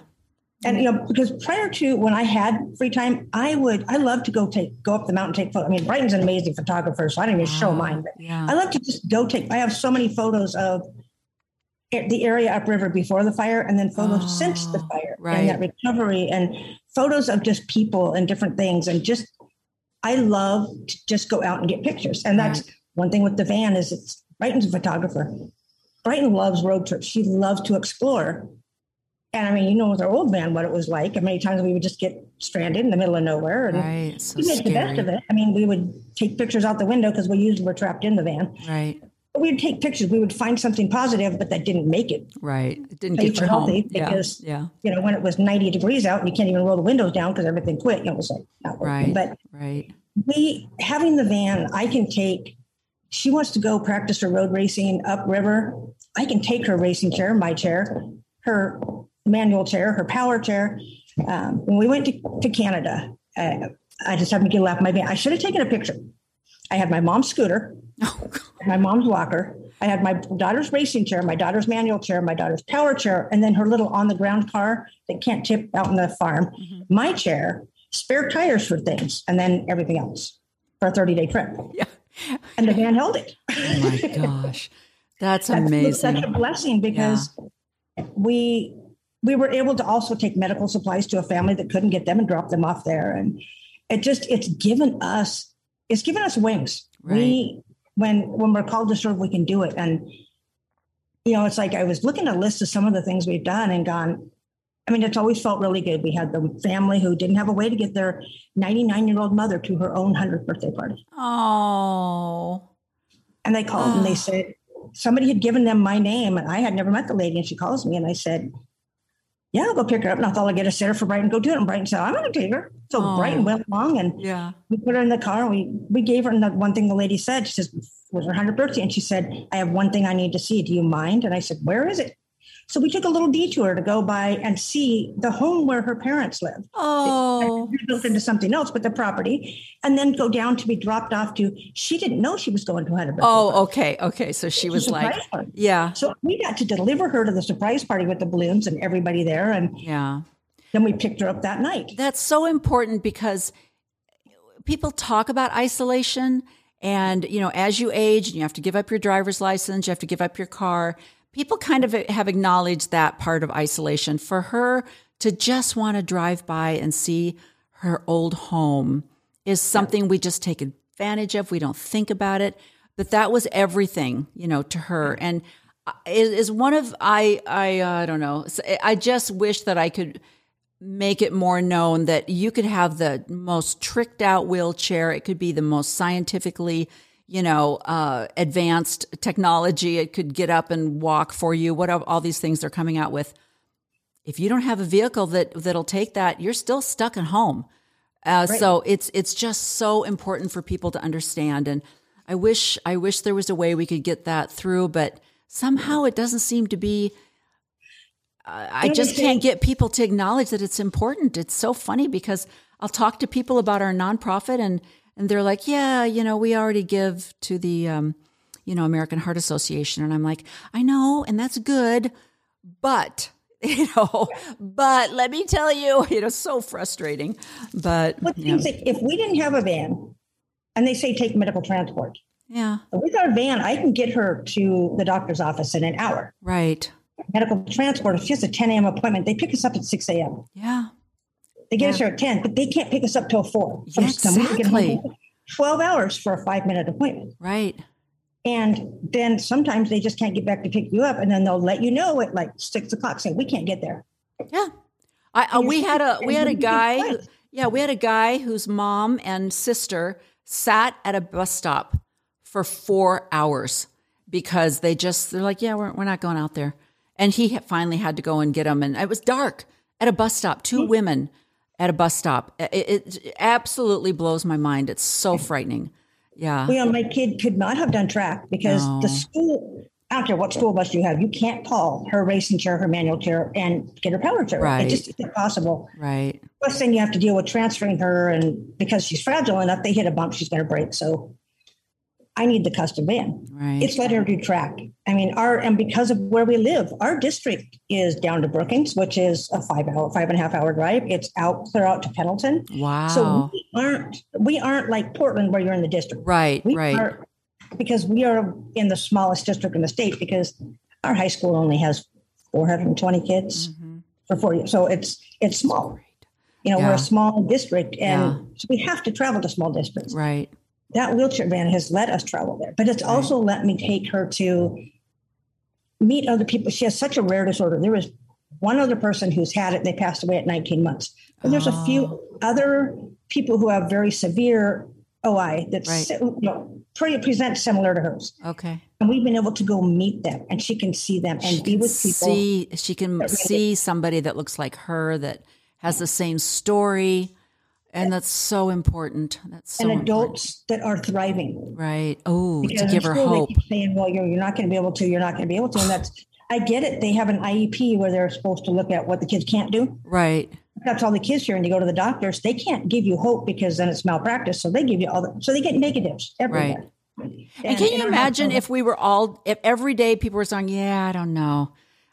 And you know, because prior to when I had free time, I would I love to go take go up the mountain take photos. I mean, Brighton's an amazing photographer, so I don't even show mine, but Yeah. I love to just go take. I have so many photos of the area upriver before the fire, and then photos since the Oh, fire, right. and that recovery, and photos of just people and different things, and just I love to just go out and get pictures, and that's one thing with the van is it's Brighton's a photographer. Brighton loves road trips. She loves to explore. And I mean, you know, with our old van, what it was like. How many times we would just get stranded in the middle of nowhere. And Right. So we made the best of it. I mean, we would take pictures out the window because we usually were trapped in the van. Right. But we'd take pictures. We would find something positive, but that didn't make it. Right. It didn't get you or home. healthy Yeah. because- Yeah. You know, when it was 90 degrees out and you can't even roll the windows down because everything quit, You know, it was like not Right. But Right. we having the van, I can take. She wants to go practice her road racing upriver. I can take her racing chair, my chair, her manual chair, her power chair. Um, when we went to, to Canada, uh, I just happened to get left my van. I should have taken a picture. I had my mom's scooter, Oh, my mom's walker. I had my daughter's racing chair, my daughter's manual chair, my daughter's power chair, and then her little on the ground car that can't tip out in the farm. Mm-hmm. My chair, spare tires for things, and then everything else for a 30 day trip. Yeah. And the van held it. Oh my gosh. That's That's amazing. such a blessing because we we were able to also take medical supplies to a family that couldn't get them and drop them off there. And it just it's given us it's given us wings. We when when we're called to serve, we can do it. And you know, it's like I was looking at a list of some of the things we've done and gone. I mean, it's always felt really good. We had the family who didn't have a way to get their 99 year old mother to her own 100th birthday party. Oh. And they called and they ah. said, somebody had given them my name and I had never met the lady. And she calls me and I said, yeah, I'll go pick her up. And I thought I'd get a sitter for Brighton, go do it. And Brighton said, I'm going to take her. So Oh. Brighton went along and Yeah. we put her in the car. And we, we gave her, and the one thing the lady said, she says, was her 100th birthday. And she said, I have one thing I need to see. Do you mind? And I said, where is it? So we took a little detour to go by and see the home where her parents lived Oh. built into something else, but the property, and then go down to be dropped off to. She didn't know she was going to 100. Oh, okay. Okay. So she was like, party. yeah. So we got to deliver her to the surprise party with the balloons and everybody there, and Yeah. then we picked her up that night. That's so important because people talk about isolation and you know as you age and you have to give up your driver's license you have to give up your car people kind of have acknowledged that part of isolation for her to just want to drive by and see her old home is something we just take advantage of. We don't think about it. But that was everything you know to her. And it is one of i i uh, i don't know i just wish that i could make it more known that you could have the most tricked out wheelchair. It could be the most scientifically, you know, uh, advanced technology. It could get up and walk for you. What are all these things they're coming out with? If you don't have a vehicle that that'll take that, you're still stuck at home. Uh, So it's it's just so important for people to understand. And I wish I wish there was a way we could get that through, but somehow it doesn't seem to be. I just can't get people to acknowledge that it's important. It's so funny because I'll talk to people about our nonprofit and and they're like, "Yeah, you know, we already give to the um, you know, American Heart Association." And I'm like, "I know, and that's good, but you know, but let me tell you, you know, so frustrating. But yeah, things like if we didn't have a van, and they say take medical transport, yeah, with our van, I can get her to the doctor's office in an hour. right. Medical transport, if she has a 10 a.m. appointment, they pick us up at 6 a.m. Yeah. They get us here at 10, but they can't pick us up till 4. Yeah, Some- we get home exactly. 12 hours for a five minute appointment. Right. And then sometimes they just can't get back to pick you up, and then they'll let you know at like six o'clock, saying we can't get there. Yeah. I, uh, we had a we had a guy. who- Yeah, we had a guy whose mom and sister sat at a bus stop for four hours because they just they're like, yeah, we're we're not going out there, and he finally had to go and get them, and it was dark at a bus stop. Two women at a bus stop. It, it absolutely blows my mind. It's so frightening. Yeah. You know, my kid could not have done track because No. the school. I don't care what school bus you have, you can't call her racing chair, her manual chair, and get her power chair. Right. It just isn't possible. Right. Plus, then you have to deal with transferring her, and because she's fragile enough, they hit a bump, she's going to break. So, I need the custom van. Right. It's let her do track. I mean, our and because of where we live, our district is down to Brookings, which is a five hour, five and a half hour drive. It's out clear out to Pendleton. wow. So we aren't we aren't like Portland where you're in the district. right. We right. are because we are in the smallest district in the state because our high school only has 420 kids Mhm. for four years. So it's it's small. You know, we're a small district and Yeah. so we have to travel to small districts. Right. That wheelchair van has let us travel there, but it's also let me take her to meet other people. She has such a rare disorder. There was one other person who's had it they passed away at 19 months. But there's a few Oh. other people who have very severe OI that Right. you know, pretty present similar to hers. Okay. And we've been able to go meet them and she can see them and she be with people. see she can see somebody that looks like her that has the same story and that's so important that's so and important. adults that are thriving. right oh to give her hope They keep saying, well, you're, you're not going to be able to, you're not going to be able to. And that's, I get it. They have an IEP where they're supposed to look at what the kids can't do. right That's all the kids here. And you go to the doctors, they can't give you hope because then it's malpractice. So they give you all the, so they get negatives everywhere. and can you imagine if we were all if every day people were saying yeah i don't know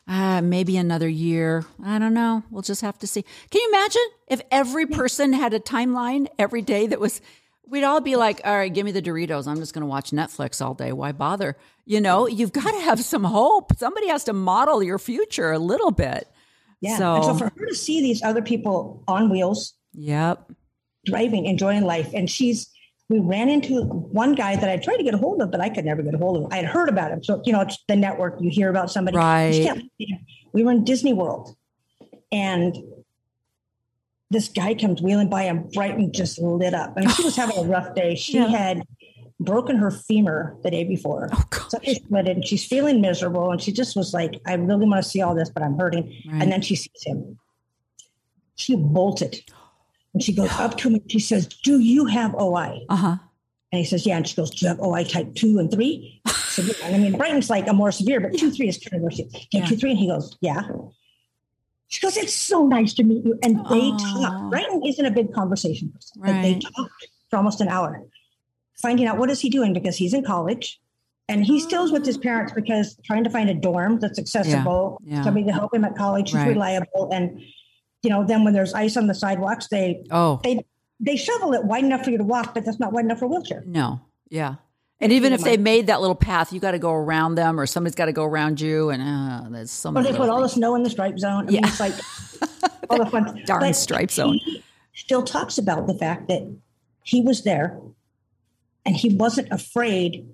uh, maybe another year. I don't know. We'll just have to see. Can you imagine if every person had a timeline every day that was we'd all be like all right give me the doritos. I'm just going to watch netflix all day. Why bother? You know you've got to have some hope. Somebody has to model your future a little bit. Yeah. So- and so for her to see these other people on wheels, yep. driving, enjoying life, and she's, we ran into one guy that I tried to get a hold of, but I could never get a hold of him. I had heard about him. So, you know, it's the network, you hear about somebody. Right. We were in Disney World and this guy comes wheeling by and Brighton just lit up. I mean, she was having a rough day. She Yeah. had broken her femur the day before. oh gosh. So split and she's feeling miserable. And she just was like, I really want to see all this, but I'm hurting. Right. And then she sees him. She bolted. And she goes up to him and she says, Do you have OI? uh-huh And he says, Yeah. And she goes, Do you have OI type two and three? So, and I mean, Brighton's like a more severe, but two, three is kind of worse. Yeah, Yeah. two, three. And he goes, Yeah. She goes, It's so nice to meet you. And they Aw. talk. Brighton isn't a big conversation person, but they talked for almost an hour, finding out what is he doing because he's in college. And he still's with his parents because trying to find a dorm that's accessible, yeah. somebody to help him at college who's Right. reliable. And, you know, then when there's ice on the sidewalks, they oh they they shovel it wide enough for you to walk, but that's not wide enough for a wheelchair. no yeah and even if they made that little path you got to go around them or somebody's got to go around you and uh, there's so Or many they put all the snow in the stripe zone. I mean, Yeah. it's like all the fun. Darn but stripe zone. Still talks about the fact that he was there and he wasn't afraid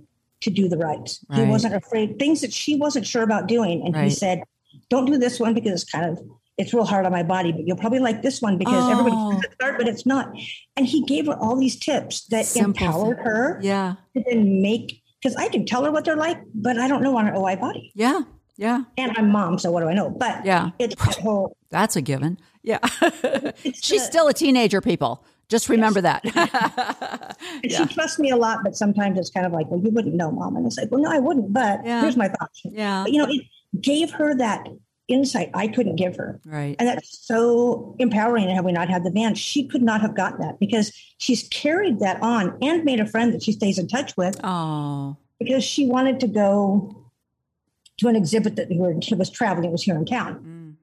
to do the rights. He wasn't afraid things that she wasn't sure about doing. And he said, Don't do this one because it's kind of it's real hard on my body, but you'll probably like this one because everybody Oh. it's hard, but it's not. And he gave her all these tips that Simple empowered her yeah to then make because I can tell her what they're like, but I don't know on her OI body. yeah yeah And I'm mom, so what do I know? But Yeah. it's that whole that's a given yeah she's the- still a teenager people just remember that And she trusts me a lot, but sometimes it's kind of like, well, you wouldn't know, mom. And it's like, well, no, I wouldn't. But Yeah. here's my thoughts. yeah But you know, it gave her that insight I couldn't give her. right And that's so empowering. And had we not had the van, she could not have gotten that because she's carried that on and made a friend that she stays in touch with oh because she wanted to go to an exhibit that she was traveling. It was here in town. Mm.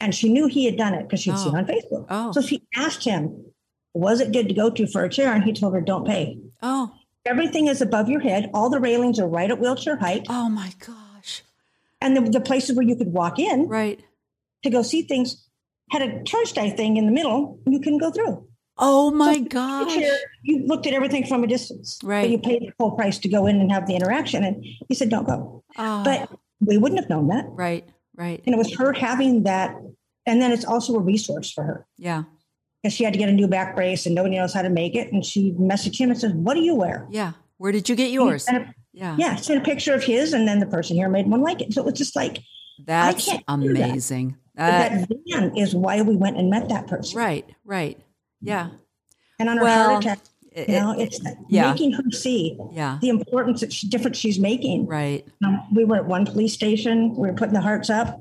And she knew he had done it because she'd seen Oh. on Facebook. Oh. So she asked him, was it good to go to for a chair? And he told her, don't pay. oh Everything is above your head. All the railings are right at wheelchair height. oh my gosh And the, the places where you could walk in right to go see things had a turnstile thing in the middle you can go through. oh my gosh you looked at everything from a distance. Right. But you paid the full price to go in and have the interaction. And he said, don't go. oh, But we wouldn't have known that. right right And it was her having that. And then it's also a resource for her yeah because she had to get a new back brace and nobody knows how to make it. And she messaged him and says, what do you wear? yeah where did you get yours And yeah yeah, sent a picture of his, and then the person here made one like it. So it was just like that's can't do that. amazing That- van is why we went and met that person. right right yeah And on her Well, heart attack, it- you know, it- it's yeah. making her see yeah the importance that she, difference she's making. right Um, we were at one police station. We were putting the hearts up,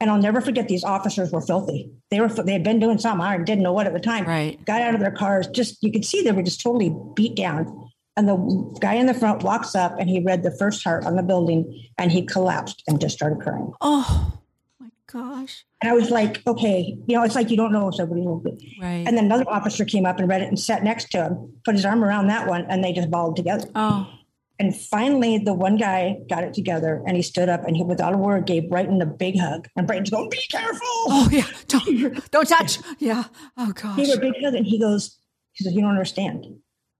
and I'll never forget these officers were filthy. They were they had been doing something I didn't know what at the time. Right. Got out of their cars. Just you could see they were just totally beat down. And the guy in the front walks up and he read the first heart on the building, and he collapsed and just started crying. oh my gosh And I was like, okay, you know, it's like you don't know if somebody will be. right And then another officer came up and read it and sat next to him, put his arm around that one, and they just bawled together. oh And finally, the one guy got it together and he stood up and he, without a word, gave Brighton a big hug. And Brighton's going, be careful. oh yeah don't don't touch yeah oh gosh He gave a big hug and he goes, he says, you don't understand.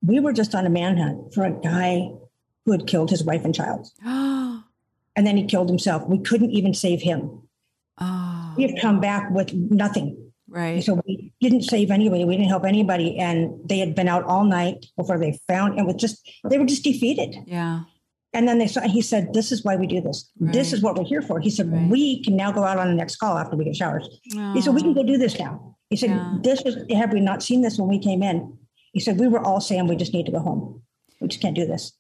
We were just on a manhunt for a guy who had killed his wife and child. oh and then he killed himself. We couldn't even save him. Oh, We had come back with nothing. right. So we didn't save anybody. We didn't help anybody. And they had been out all night before they found and was just they were just defeated. Yeah. And then they saw he said, This is why we do this. This is what we're here for. He said, Right. We can now go out on the next call after we get showers. He said, We can oh. go do this now. He said, Yeah. This is have we not seen this when we came in? He said, We were all saying we just need to go home. We just can't do this.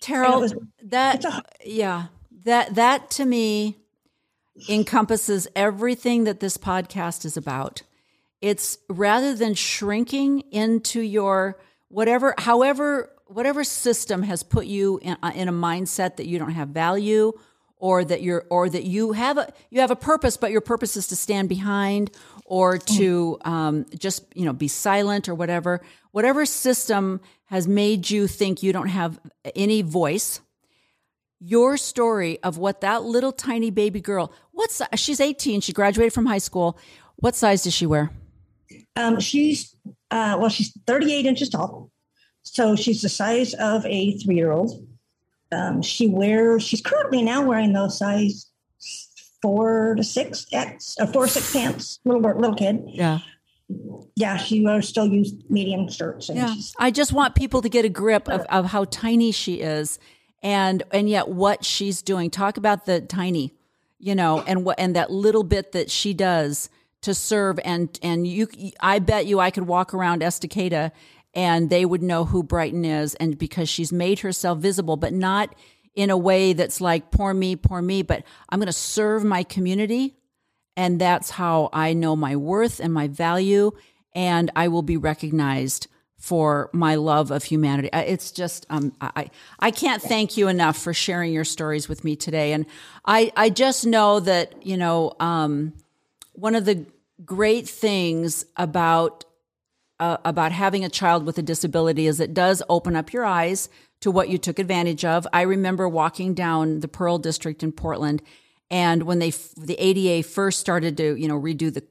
Terrell, was- that a- yeah, that that to me encompasses everything that this podcast is about. It's rather than shrinking into your whatever, however, whatever system has put you in, uh, in a mindset that you don't have value, or that you're, or that you have a you have a purpose, but your purpose is to stand behind, or to um, just you know be silent or whatever. Whatever system has made you think you don't have any voice, your story of what that little tiny baby girl what's she's 18 she graduated from high school what size does she wear Um, she's uh, well, she's 38 inches tall. So she's the size of a three year old. Um, she wears, she's currently now wearing those size four to six X, uh, four, six pants, little, little kid. yeah Yeah, she uh, still use medium skirts. And yeah i just want people to get a grip of, of how tiny she is and and yet what she's doing talk about the tiny you know and what and that little bit that she does to serve and and you i bet you i could walk around estacada and they would know who brighton is and because she's made herself visible but not in a way that's like poor me poor me but i'm going to serve my community and that's how i know my worth and my value and i will be recognized for my love of humanity. It's just um, I I can't thank you enough for sharing your stories with me today, and I I just know that you know um, one of the great things about uh, about having a child with a disability is it does open up your eyes to what you took advantage of. I remember walking down the Pearl District in Portland, and when they the ADA first started to you know redo the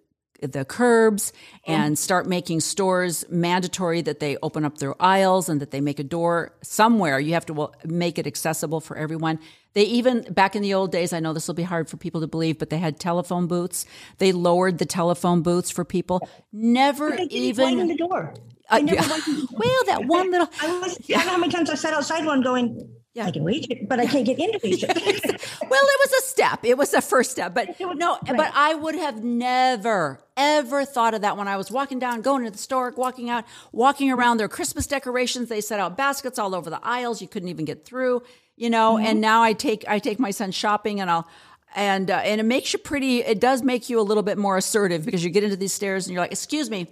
the curbs and start making stores mandatory that they open up their aisles and that they make a door somewhere. You have to make it accessible for everyone. They even back in the old days, I know this will be hard for people to believe, but they had telephone booths. They lowered the telephone booths for people. Never even the door. Uh, They never yeah. door. well, that one little. I, was, I don't know how many times I sat outside one going, Yeah. I can reach it, but I can't get into reach it. Well, it was a step. It was the first step, but was- no. right. But I would have never, ever thought of that when I was walking down, going to the store, walking out, walking around their Christmas decorations. They set out baskets all over the aisles. You couldn't even get through, you know. Mm-hmm. And now I take I take my son shopping, and I'll. And uh, and it makes you pretty. It does make you a little bit more assertive because you get into these stairs and you're like, "Excuse me,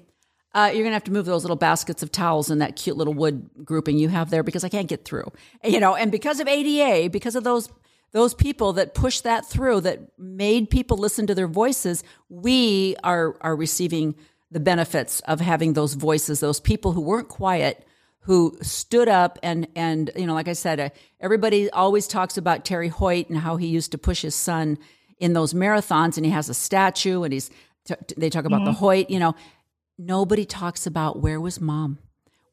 uh, you're gonna have to move those little baskets of towels and that cute little wood grouping you have there because I can't get through. You know, and because of ADA, because of those those people that pushed that through, that made people listen to their voices, we are are receiving the benefits of having those voices, those people who weren't quiet, who stood up and and you know, like I said, uh, everybody always talks about Terry Hoyt and how he used to push his son in those marathons, and he has a statue, and he's t- they talk about the Hoyt, you know nobody talks about where was mom?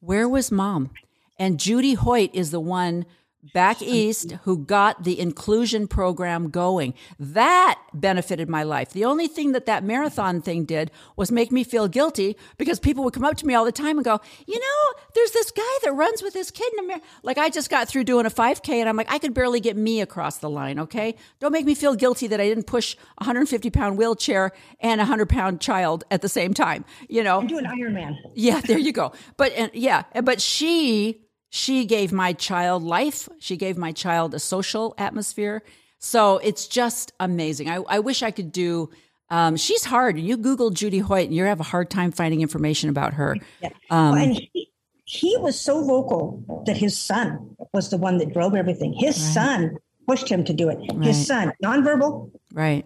Where was mom? And Judy Hoyt is the one back east who got the inclusion program going. That benefited my life. The only thing that that marathon thing did was make me feel guilty because people would come up to me all the time and go, you know, there's this guy that runs with his kid in a mar-. like I just got through doing a 5K and I'm like, I could barely get me across the line. Okay, don't make me feel guilty that I didn't push a 150 pound wheelchair and a 100 pound child at the same time. You know, Do an Iron Man. yeah, there you go. But and yeah, but she she gave my child life. She gave my child a social atmosphere. So it's just amazing. I, I wish I could do. Um, she's hard. You Google Judy Hoyt, and you have a hard time finding information about her. Yeah. Um, Well, and he, he was so vocal that his son was the one that drove everything. His son pushed him to do it. Right. His son, nonverbal, Right.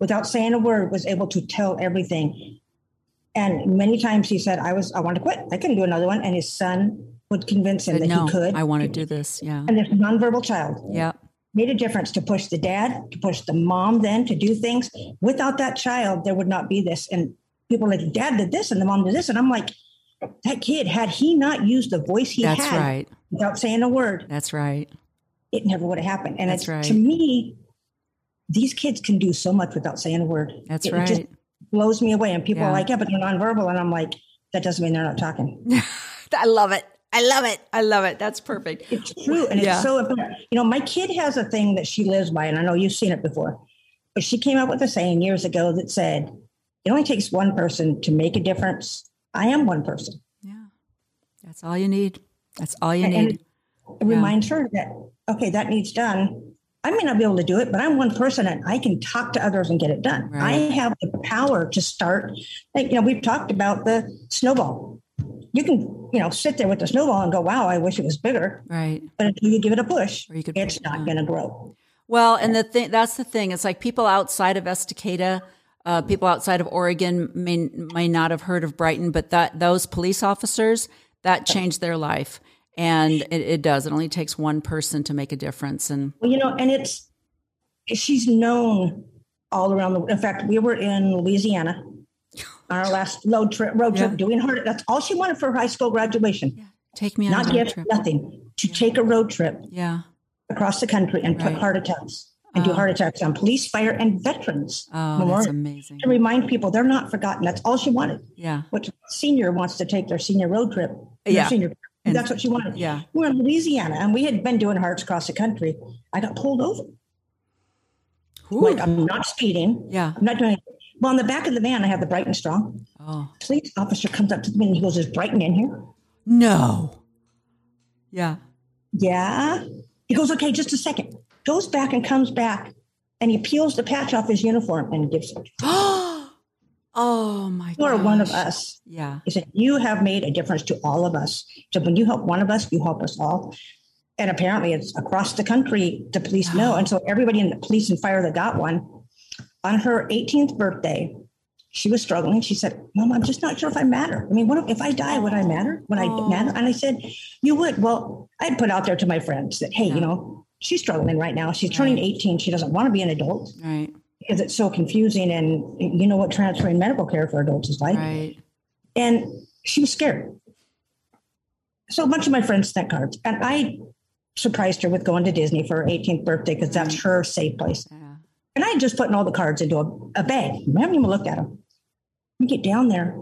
without saying a word, was able to tell everything. And many times he said, I was, I want to quit. I couldn't do another one. And his son would convince him that no, he could. I want to do this. Yeah. And this nonverbal child Yeah. made a difference to push the dad, to push the mom then to do things. Without that child, there would not be this. And people like, dad did this and the mom did this. And I'm like, that kid, had he not used the voice he That's had right. without saying a word, That's right. it never would have happened. And That's it's, right. to me, these kids can do so much without saying a word. That's It- it just right. blows me away. And people Yeah. are like, yeah, but they're nonverbal. And I'm like, that doesn't mean they're not talking. I love it. I love it. I love it. That's perfect. It's true. And Yeah. it's so important. You know, my kid has a thing that she lives by, and I know you've seen it before, but she came up with a saying years ago that said, it only takes one person to make a difference. I am one person. Yeah. That's all you need. That's all you And- and need. It reminds her that, okay, that needs done. I may not be able to do it, but I'm one person and I can talk to others and get it done. I have the power to start. Like, you know, we've talked about the snowball. You can, you know, sit there with the snowball and go, wow, I wish it was bigger. Right. But until you give it a push, Or you could it's not going to grow. Well, and the thing that's the thing. It's like people outside of Estacada, uh, people outside of Oregon may may not have heard of Brighton, but that those police officers that changed their life, and it, it does. It only takes one person to make a difference. And Well, you know, and it's she's known all around the. In fact, we were in Louisiana on our last road trip. Road trip Yeah. doing her. That's all she wanted for her high school graduation. Yeah. take me on Not a road gift, trip. nothing. To take a road trip Yeah. across the country and put heart attacks and do Oh. heart attacks on police, fire, and veterans. Oh, memorial that's amazing. to remind people they're not forgotten. That's all she wanted. Yeah. Which senior wants to take their senior road trip? Yeah. Senior, And- that's what she wanted. Yeah. We're in Louisiana and we had been doing hearts across the country. I got pulled over. Ooh. Like I'm not speeding. Yeah. I'm not doing it. Well, on the back of the van, I have the Brighton Strong. Oh Police officer comes up to me and he goes, Is Brighton in here? no. Yeah. Yeah. He goes, Okay, just a second. Goes back and comes back and he peels the patch off his uniform and gives it. oh my. You are one of us. Yeah. He said, You have made a difference to all of us. So when you help one of us, you help us all. And apparently it's across the country, the police know. And so everybody in the police and fire that got one, on her 18th birthday, she was struggling. She said, Mom, I'm just not sure if I matter. I mean, what if, if I die, would I oh. matter? Would I oh. matter? And I said, You would. Well, I put out there to my friends that, hey, you know, she's struggling right now. She's turning 18. She doesn't want to be an adult Right. because it's so confusing. And you know what transferring medical care for adults is like Right. and she was scared. So a bunch of my friends sent cards, and I surprised her with going to Disney for her 18th birthday because that's her safe place. Yeah. And I had just putting all the cards into a, a bag. I haven't even looked at them. We get down there.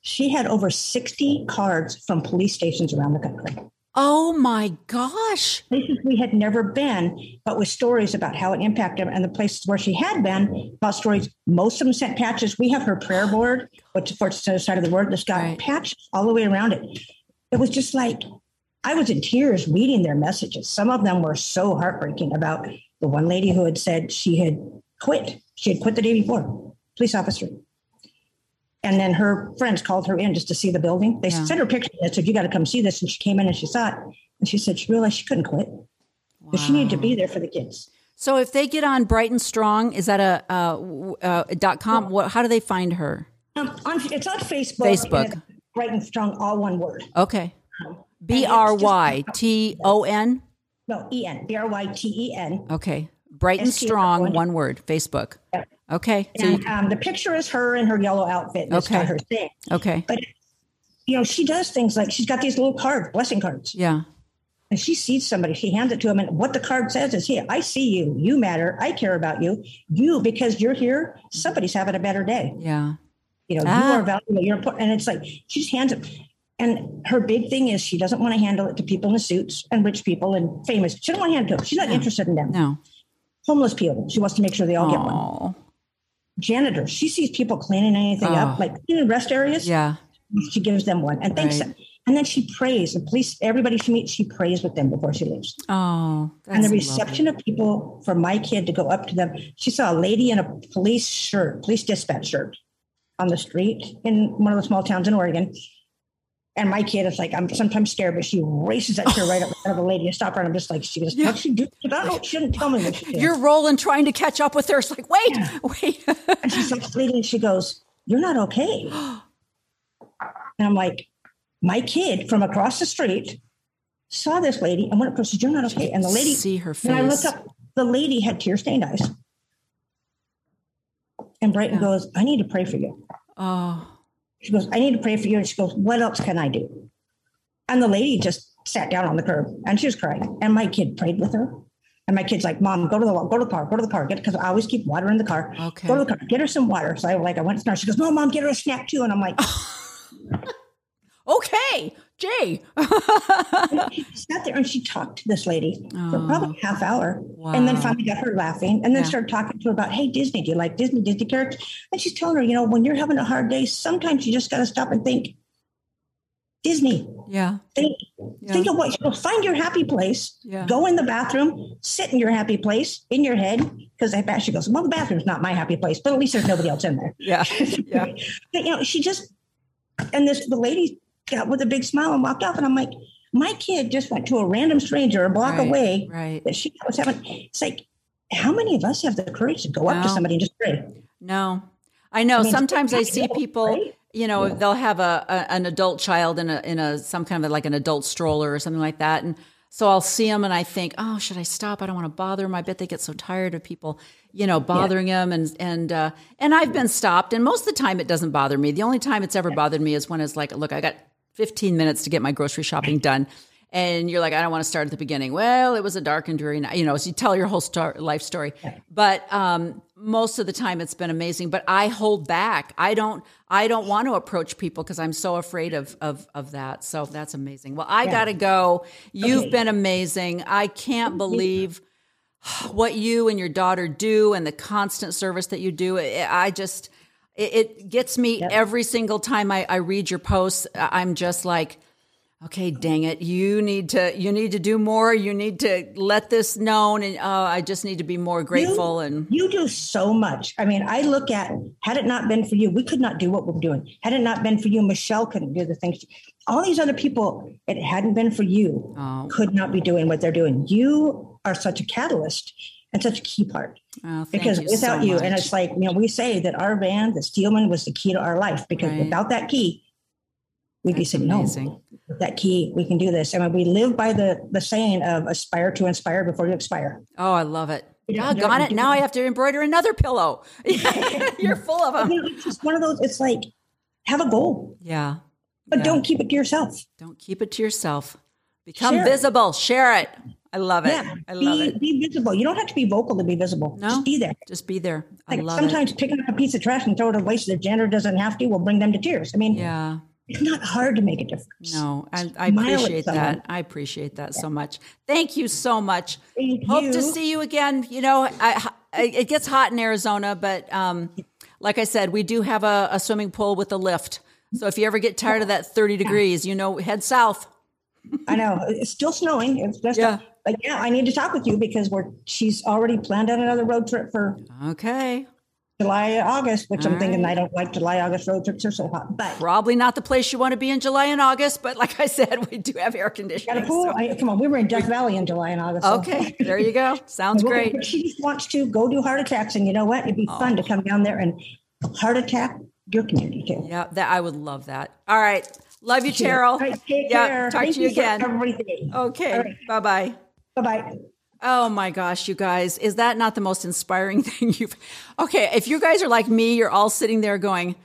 She had over 60 cards from police stations around the country. Oh my gosh. Places we had never been, but with stories about how it impacted them, and the places where she had been about stories. Most of them sent patches. We have her prayer board, which for the other side of the word, that's got Right. patches all the way around it. It was just like I was in tears reading their messages. Some of them were so heartbreaking about the one lady who had said she had quit. She had quit the day before, police officer. And then her friends called her in just to see the building. They Yeah. sent her pictures and said, You got to come see this. And she came in and she saw it. And she said she realized she couldn't quit. Wow. But she needed to be there for the kids. So if they get on Brighton Strong, is that a uh, uh, dot com? What? How do they find her? Um, on, it's on Facebook. Facebook. and Brighton Strong, all one word. Okay. it's B R Y T O N. No, E N. B R Y T E N. Okay. Brighton and Strong, one. one word. Facebook. Yeah. Okay. So you, um, the picture is her in her yellow outfit. That's Okay. her thing. okay. But, you know, she does things like she's got these little cards, blessing cards. Yeah. And she sees somebody, she hands it to him. And what the card says is, here, I see you. You matter. I care about you. You, because you're here, somebody's having a better day. Yeah. You know, Ah. you are valuable. You're important. And it's like she just hands it. And her big thing is she doesn't want to handle it to people in the suits and rich people and famous. She doesn't want to hand it. She's not interested in them. No. Homeless people. She wants to make sure they all get one. Janitors. She sees people cleaning anything Oh. up, like cleaning rest areas. Yeah. She gives them one and thanks Right. them. And then she prays. The police, everybody she meets, she prays with them before she leaves. Oh. And the lovely. reception of people for my kid to go up to them. She saw a lady in a police shirt, police dispatch shirt on the street in one of the small towns in Oregon. And my kid is like, I'm sometimes scared, but she races that chair right up in front of the lady and stop her. And I'm just like, she goes, what'd she do? She I don't know. She didn't tell me what she did. You're rolling trying to catch up with her. It's like, wait, wait. and she stops the lady and she goes, You're not okay. And I'm like, My kid from across the street saw this lady and went up to her and said, You're not okay. And the lady, See her when I face. looked up, the lady had tear stained eyes. And Brighton Yeah. goes, I need to pray for you. Oh. She goes, I need to pray for you. And she goes, What else can I do? And the lady just sat down on the curb and she was crying. And my kid prayed with her. And my kid's like, Mom, go to the go to the car, go to the car, get because I always keep water in the car. Okay. Go to the car, get her some water. So I like I went to the car. She goes, No, Mom, get her a snack too. And I'm like, Okay, Jay. she sat there and she talked to this lady for oh. probably a half hour, Wow. and then finally got her laughing, and then Yeah. started talking to her about, Hey, Disney, do you like Disney Disney characters? And she's telling her, you know, when you're having a hard day, sometimes you just got to stop and think, Disney. yeah. Think, Yeah. think of what you know, find your happy place. Yeah. Go in the bathroom, sit in your happy place in your head. Because I bet she goes, Well, the bathroom's not my happy place, but at least there's nobody else in there. Yeah. Yeah. But you know, she just and this the lady got with a big smile and walked off. And I'm like, my kid just went to a random stranger a block Right, away Right. that she was having. It's like, how many of us have the courage to go up to somebody and just pray? No, I know. I mean, Sometimes I see people. right? You know, they'll have a, a an adult child in a in a some kind of like an adult stroller or something like that, and so I'll see them and I think, oh, should I stop? I don't want to bother them. I bet they get so tired of people, you know, bothering them, and and uh, and I've been stopped, and most of the time it doesn't bother me. The only time it's ever bothered me is when it's like, look, I got 15 minutes to get my grocery shopping done. And you're like, I don't want to start at the beginning. Well, it was a dark and dreary night, you know. So you tell your whole star- life story, but um, most of the time it's been amazing. But I hold back. I don't. I don't want to approach people because I'm so afraid of of of that. So that's amazing. Well, I got to go. You've Okay. been amazing. I can't believe what you and your daughter do and the constant service that you do. I just, it, it gets me every single time I, I read your posts. I'm just like, okay, dang it, you need to, you need to do more. You need to let this known, and uh, I just need to be more grateful. and You do so much. I mean, I look at had it not been for you, we could not do what we're doing. Had it not been for you, Michelle couldn't do the things. All these other people, it hadn't been for you, Oh. could not be doing what they're doing. You are such a catalyst and such a key part. oh, thank because you without so you, and it's like, you know, we say that our band, the Steelman, was the key to our life because Right. without that key, we'd be That's saying, no, amazing. with that key, we can do this. I mean, we live by the the saying of aspire to inspire before you expire. Oh, I love it. Yeah, yeah, it. Now I have to embroider another pillow. You're full of them. You know, it's just one of those, it's like, have a goal, Yeah. but Yeah. don't keep it to yourself. Don't keep it to yourself. Become Share it. visible. Share it. I love it. Yeah. I love be, it. Be visible. You don't have to be vocal to be visible. No. Just be there. Just be there. I Like love sometimes picking up a piece of trash and throw it away so the janitor doesn't have to will bring them to tears. I mean. Yeah. it's not hard to make a difference. No, I, I appreciate that. I appreciate that so much. Thank you so much. Thank Hope you. to see you again. You know, I, I, it gets hot in Arizona, but um, like I said, we do have a, a swimming pool with a lift. So if you ever get tired of that 30 degrees, you know, head south. I know it's still snowing. It's just, Yeah. But yeah, I need to talk with you because we're she's already planned out another road trip for Okay. July, August, which I'm All thinking right. I don't like July, August road trips are so hot. But Probably not the place you want to be in July and August, but like I said, we do have air got a conditioning. pool. so- I, come on, we were in Death Valley in July and August. so- Okay, there you go. Sounds Well, great. She just wants to go do heart attacks, and you know what? It'd be fun to oh. come down there and heart attack your community too. Yeah, that I would love that. All right. Love you, Cheryl. Right, yeah, care. talk Thank to you again. everything. Okay. Right. Bye bye. Bye bye. Oh my gosh, you guys, is that not the most inspiring thing you've Okay, if you guys are like me, you're all sitting there going,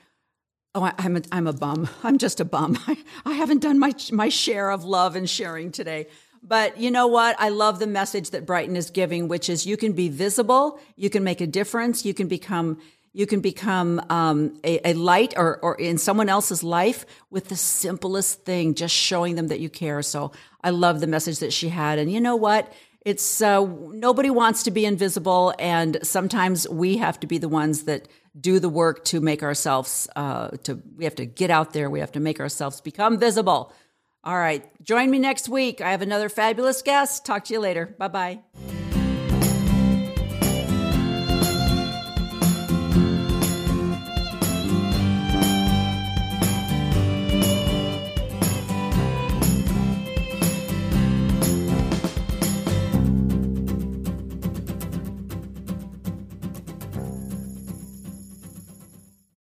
"Oh, I, I'm a, I'm a bum. I'm just a bum. I, I haven't done my my share of love and sharing today." But you know what? I love the message that Brighton is giving, which is you can be visible, you can make a difference, you can become you can become um, a, a light or, or in someone else's life with the simplest thing, just showing them that you care. So I love the message that she had. And you know what? It's uh, nobody wants to be invisible, and sometimes we have to be the ones that do the work to make ourselves. Uh, to we have to get out there. We have to make ourselves become visible. All right, join me next week. I have another fabulous guest. Talk to you later. Bye bye.